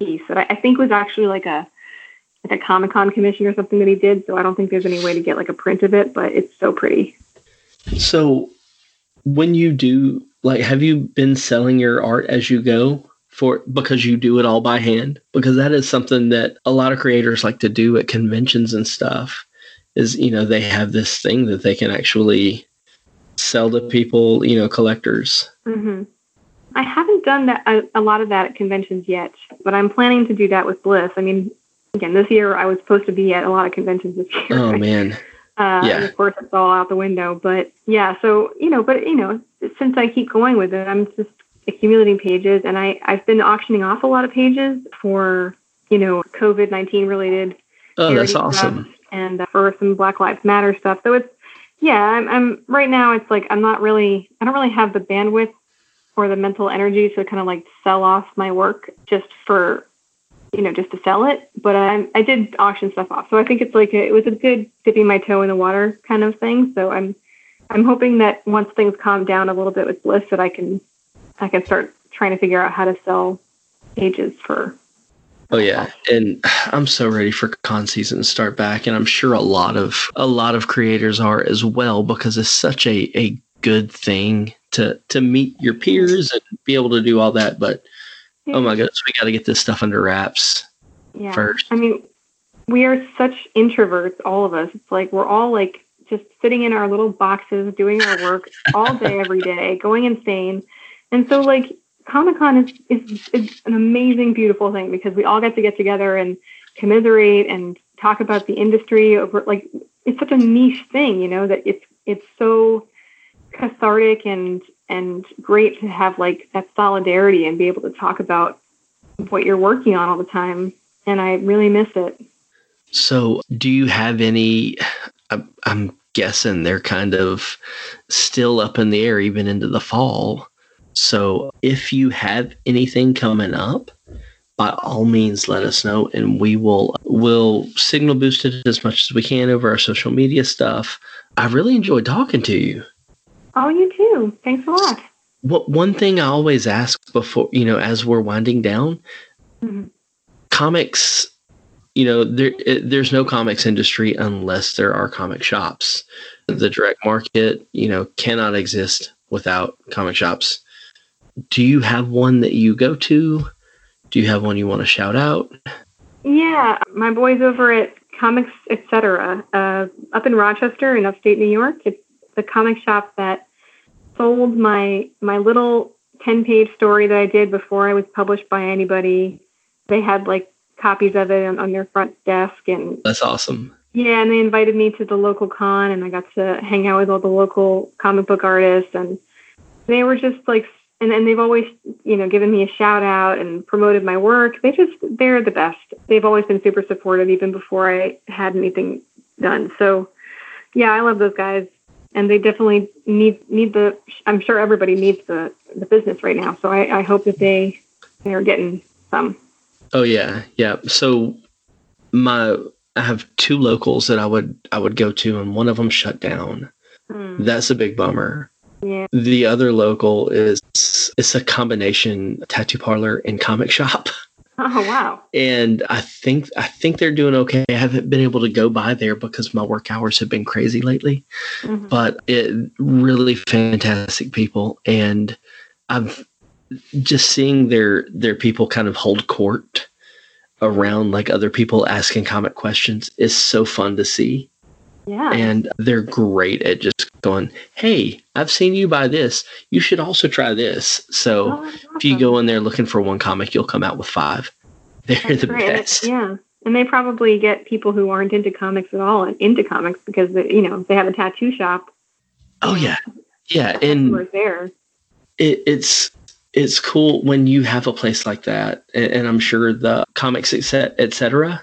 piece that I, I think was actually like a like a Comic Con commission or something that he did. So I don't think there's any way to get like a print of it, but it's so pretty. So, when you do, like, have you been selling your art as you go for because you do it all by hand? Because that is something that a lot of creators like to do at conventions and stuff. Is you know they have this thing that they can actually sell to people, you know, collectors. hmm I haven't done that a, a lot of that at conventions yet, but I'm planning to do that with Bliss. I mean, again, this year I was supposed to be at a lot of conventions this year. Oh man, Uh, Yeah. Of course, it's all out the window. But yeah, so you know, but you know, since I keep going with it, I'm just accumulating pages, and I I've been auctioning off a lot of pages for you know COVID nineteen related oh that's awesome. and uh, for some Black Lives Matter stuff. So it's yeah, I'm, I'm right now. It's like I'm not really I don't really have the bandwidth or the mental energy to kind of like sell off my work just for you know just to sell it. But I I did auction stuff off, so I think it's like a, it was a good dipping my toe in the water kind of thing. So I'm I'm hoping that once things calm down a little bit with Bliss, that I can I can start trying to figure out how to sell pages for Oh yeah, and I'm so ready for con season to start back, and I'm sure a lot of a lot of creators are as well because it's such a a good thing to to meet your peers and be able to do all that. But oh my goodness, we got to get this stuff under wraps yeah. first. I mean, we are such introverts, all of us. It's like we're all like just sitting in our little boxes, doing our work all day, every day, going insane. And so, like, Comic Con is, is is an amazing, beautiful thing because we all get to get together and commiserate and talk about the industry. Over like, it's such a niche thing, you know, that it's it's so cathartic and and great to have like that solidarity and be able to talk about what you're working on all the time and I really miss it. So, do you have any? I'm, guessing they're kind of still up in the air, even into the fall. So, if you have anything coming up, by all means, let us know, and we will will signal boost it as much as we can over our social media stuff. I really enjoyed talking to you. Oh, you too. Thanks a lot. What one thing I always ask before, you know, as we're winding down, Mhm. comics, you know, there it, there's no comics industry unless there are comic shops. The direct market, you know, cannot exist without comic shops. Do you have one that you go to? Do you have one you want to shout out? Yeah, my boys over at Comics Etc. Uh, up in Rochester in upstate New York. It's the comic shop that sold my my little ten page story that I did before I was published by anybody. They had like copies of it on, on their front desk and That's awesome. Yeah, and they invited me to the local con, and I got to hang out with all the local comic book artists, and they were just like, and, and they've always, you know, given me a shout out and promoted my work. They just, they're the best. They've always been super supportive, even before I had anything done. So, yeah, I love those guys, and they definitely need need the. I'm sure everybody needs the the business right now. So I, I hope that they they're getting some. Oh yeah, yeah. So my I have two locals that I would I would go to, and one of them shut down. Hmm. That's a big bummer. Yeah. The other local is it's a combination tattoo parlor and comic shop. Oh wow. And I think I think they're doing okay. I haven't been able to go by there because my work hours have been crazy lately. Mhm. But it really fantastic people and I've just seeing their their people kind of hold court around like other people asking comic questions is so fun to see Yeah. and they're great at just going, "Hey, I've seen you buy this. You should also try this." So Oh, that's if you go in there looking for one comic, you'll come out with five. They're That's the great. Best. Yeah. And they probably get people who aren't into comics at all and into comics because they, you know they have a tattoo shop. Oh yeah, Yeah, and We're there. it, it's it's cool when you have a place like that, and, and I'm sure the comics etc. Et cetera.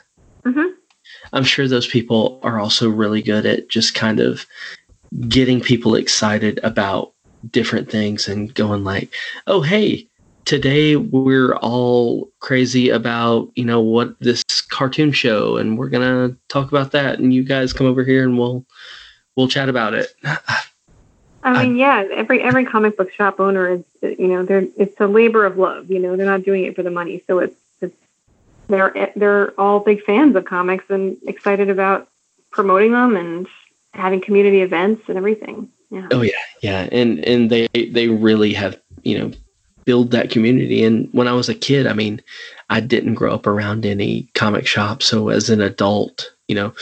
I'm sure those people are also really good at just kind of getting people excited about different things and going like, oh hey, today we're all crazy about you know what this cartoon show, and we're gonna talk about that, and you guys come over here and we'll we'll chat about it. I mean, yeah, every every comic book shop owner is, you know, they're it's a labor of love. You know, they're not doing it for the money, so it's they're they're all big fans of comics and excited about promoting them and having community events and everything. Yeah. Oh yeah, yeah, and and they they really have you know build that community. And when I was a kid, I mean, I didn't grow up around any comic shop, so as an adult, you know,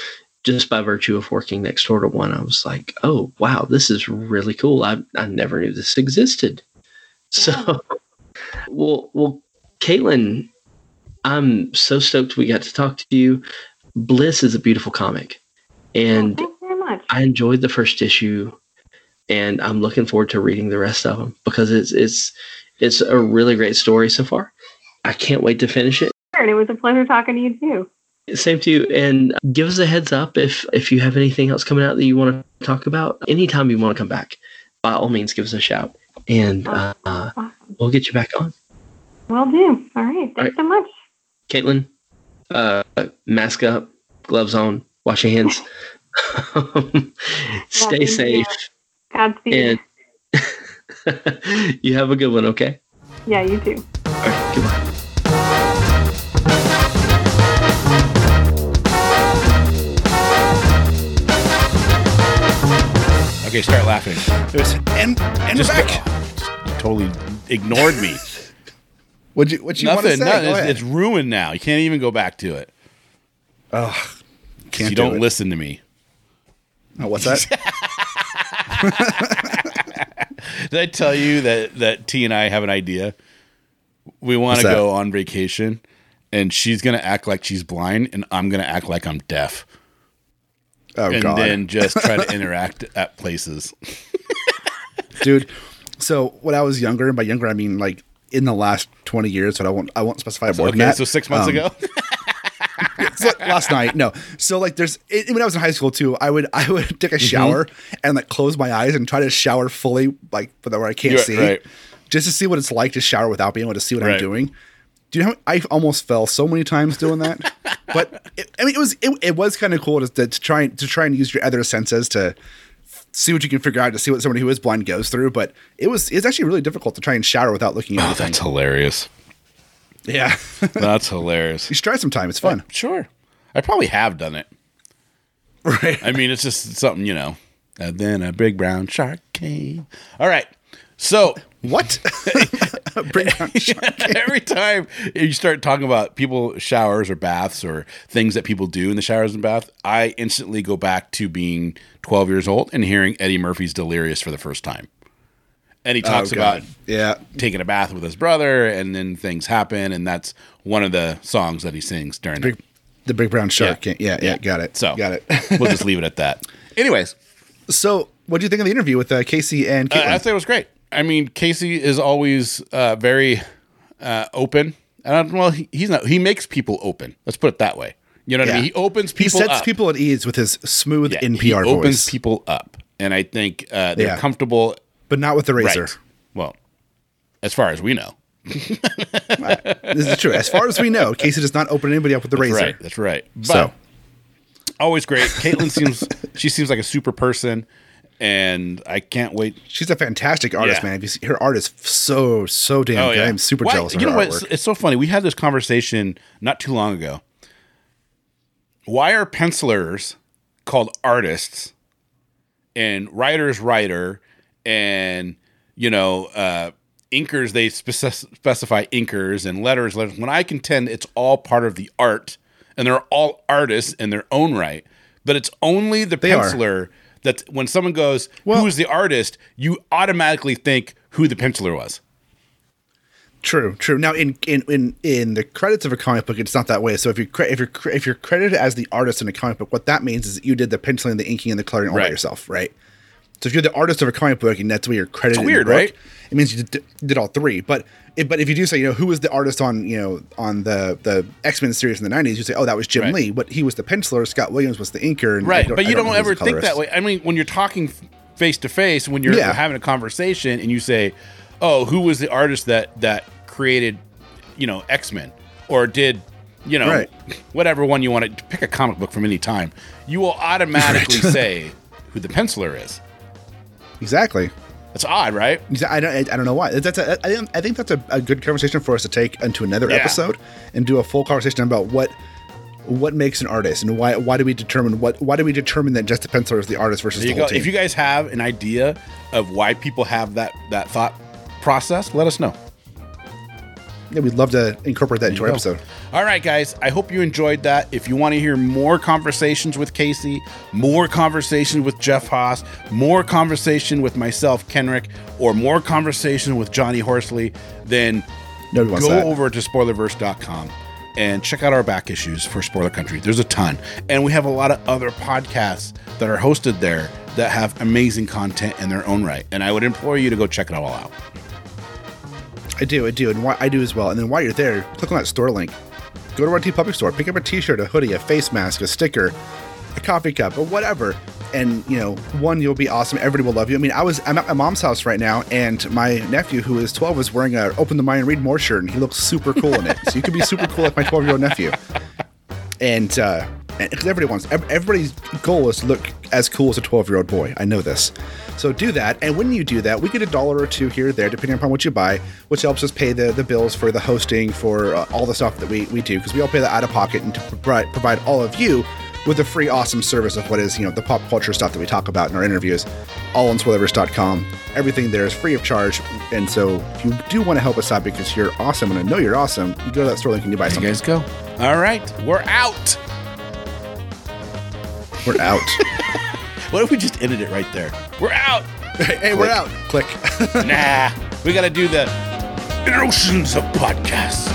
just by virtue of working next door to one, I was like, oh wow, this is really cool. I I never knew this existed. So, well, well, Caitlin, I'm so stoked we got to talk to you. Bliss is a beautiful comic, and Thanks very much. I enjoyed the first issue, and I'm looking forward to reading the rest of them because it's it's it's a really great story so far. I can't wait to finish it. And it was a pleasure talking to you too. Same to you, and give us a heads up if if you have anything else coming out that you want to talk about. Anytime you want to come back, by all means, give us a shout, and uh, Awesome. we'll get you back on. Will do. All right. Thanks All right. so much. Caitlin, uh, mask up, gloves on, wash your hands, stay Yeah, safe, Godspeed. and you have a good one. Okay. yeah, you too. All right. Goodbye. Okay, start laughing. It was, and and Just back. you totally ignored me. What'd you what you want to Nothing. say? nothing. It's, it's ruined now. You can't even go back to it. Ugh, can't you do don't it. listen to me. Oh, what's that? Did I tell you that that T and I have an idea? We want to go on vacation, and she's gonna act like she's blind, and I'm gonna act like I'm deaf, Oh and god, then just try to interact at places. dude. So when I was younger, and by younger I mean like in the last twenty years, but I won't I won't specify more than Okay, that. so six months Um, ago. last night. No. So like there's it, when I was in high school too, I would I would Mm-hmm. take a shower and like close my eyes and try to shower fully like but where I can't You're- see. right. Just to see what it's like to shower without being able to see what Right. I'm doing. Do you know I almost fell so many times doing that? but it, I mean it was it, it was kind of cool to, to try to try and use your other senses to see what you can figure out to see what somebody who is blind goes through. But it was it's actually really difficult to try and shower without looking at Oh, anything. that's hilarious. Yeah. That's hilarious. you should try sometime. It's fun. Sure, I probably have done it. Right. I mean, it's just something you know. And then a big brown shark came. All right, so What? Every time you start talking about people showers or baths or things that people do in the showers and bath, I instantly go back to being 12 years old and hearing Eddie Murphy's Delirious for the first time. And he talks Oh, about Yeah. taking a bath with his brother, and then things happen, and that's one of the songs that he sings during Big, the. the big brown shark. Yeah. Yeah, yeah, Yeah. got it. So got it. we'll just leave it at that. Anyways, so, what do you think of the interview with uh, Casey and Uh, I thought it was great. I mean, Casey is always uh, very uh, open. And well, he, he's not. He makes people open. Let's put it that way. You know what I mean? He opens people. he sets up. people at ease with his smooth Yeah, NPR he opens people up, and I think uh, they're Yeah. comfortable. but not with the razor. Right. Well, as far as we know, This is true. As far as we know, Casey does not open anybody up with the razor. right? That's right. But So, always great. Caitlin seems she seems like a super person, and I can't wait. she's a fantastic artist, Yeah. man. See, her art is so so damn good. I'm super Why- jealous of You her know what? It's, it's so funny. We had this conversation not too long ago. Why are pencilers called artists and writers writer and you know uh, inkers they spec- specify inkers and letters letters when I contend it's all part of the art and they're all artists in their own right, but it's only the They are. That when someone goes Well- who's the artist, you automatically think who the penciler was. True, true. Now, in, in in in the credits of a comic book, it's not that way. So if you cre- if you're if you're credited as the artist in a comic book, what that means is that you did the penciling, the inking, and the coloring all by yourself, right? So if you're the artist of a comic book and that's where you're credited, the weird, right? It means you did, did all three. But if, but if you do say, you know, who was the artist on, you know, on the the X Men series in the '90s, you say, oh, that was Jim Right. Lee, but he was the penciler. Scott Williams was the inker. And Right, but I you don't, who's ever think that way. I mean, when you're talking face to face, when you're Yeah. having a conversation, and you say, "Oh, who was the artist that that created, you know, X Men, or did, you know, Right. whatever one you want to pick a comic book from any time," you will automatically say who the penciler is. Exactly. That's odd, right? I don't. I don't know why. That's a, I, think- that's a, a good conversation for us to take into another Yeah. episode and do a full conversation about what what makes an artist and why why do we determine what why do we determine that just the penciler is the artist versus the whole go. team? If you guys have an idea of why people have that that thought process, let us know. Yeah, we'd love to incorporate that into our go. episode. All right, guys. I hope you enjoyed that. If you want to hear more conversations with Casey, more conversation with Jeff Haas, more conversation with myself, Kenric, or more conversation with Johnny Horsley, then Nobody go that. over to spoilerverse.com and check out our back issues for Spoiler Country. There's a ton. And we have a lot of other podcasts that are hosted there that have amazing content in their own right. And I would implore you to go check it all out. I do, I do, and why, I do as well. And then while you're there, click on that store link. Go to our TeePublic store, pick up a T-shirt, a hoodie, a face mask, a sticker, a coffee cup, or whatever. And you know, one, you'll be awesome. Everybody will love you. I mean, I was I'm at my mom's house right now, and my nephew, who is 12, is wearing a "Open the Mind and Read More" shirt, and he looks super cool in it. So you could be super cool like my 12 year old nephew. And uh, because everybody wants, everybody's goal is to look as cool as a 12 year old boy. I know this. So do that. And when you do that, we get a dollar or two here or there, depending upon what you buy, which helps us pay the, the bills for the hosting, for uh, all the stuff that we, we do, because we all pay that out of pocket and to provide, provide all of you with a free, awesome service of what is, you know, the pop culture stuff that we talk about in our interviews, all on spoilerverse.com. Everything there is free of charge. And so if you do want to help us out because you're awesome, and I know you're awesome, you go to that store link and you buy You something. guys go. All right. We're out. We're out. What if we just ended it right there? We're out. hey, we're out. Click. nah, we got to do the oceans of podcasts.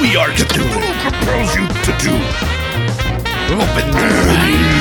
We are Cthulhu compels you to do. Open the mind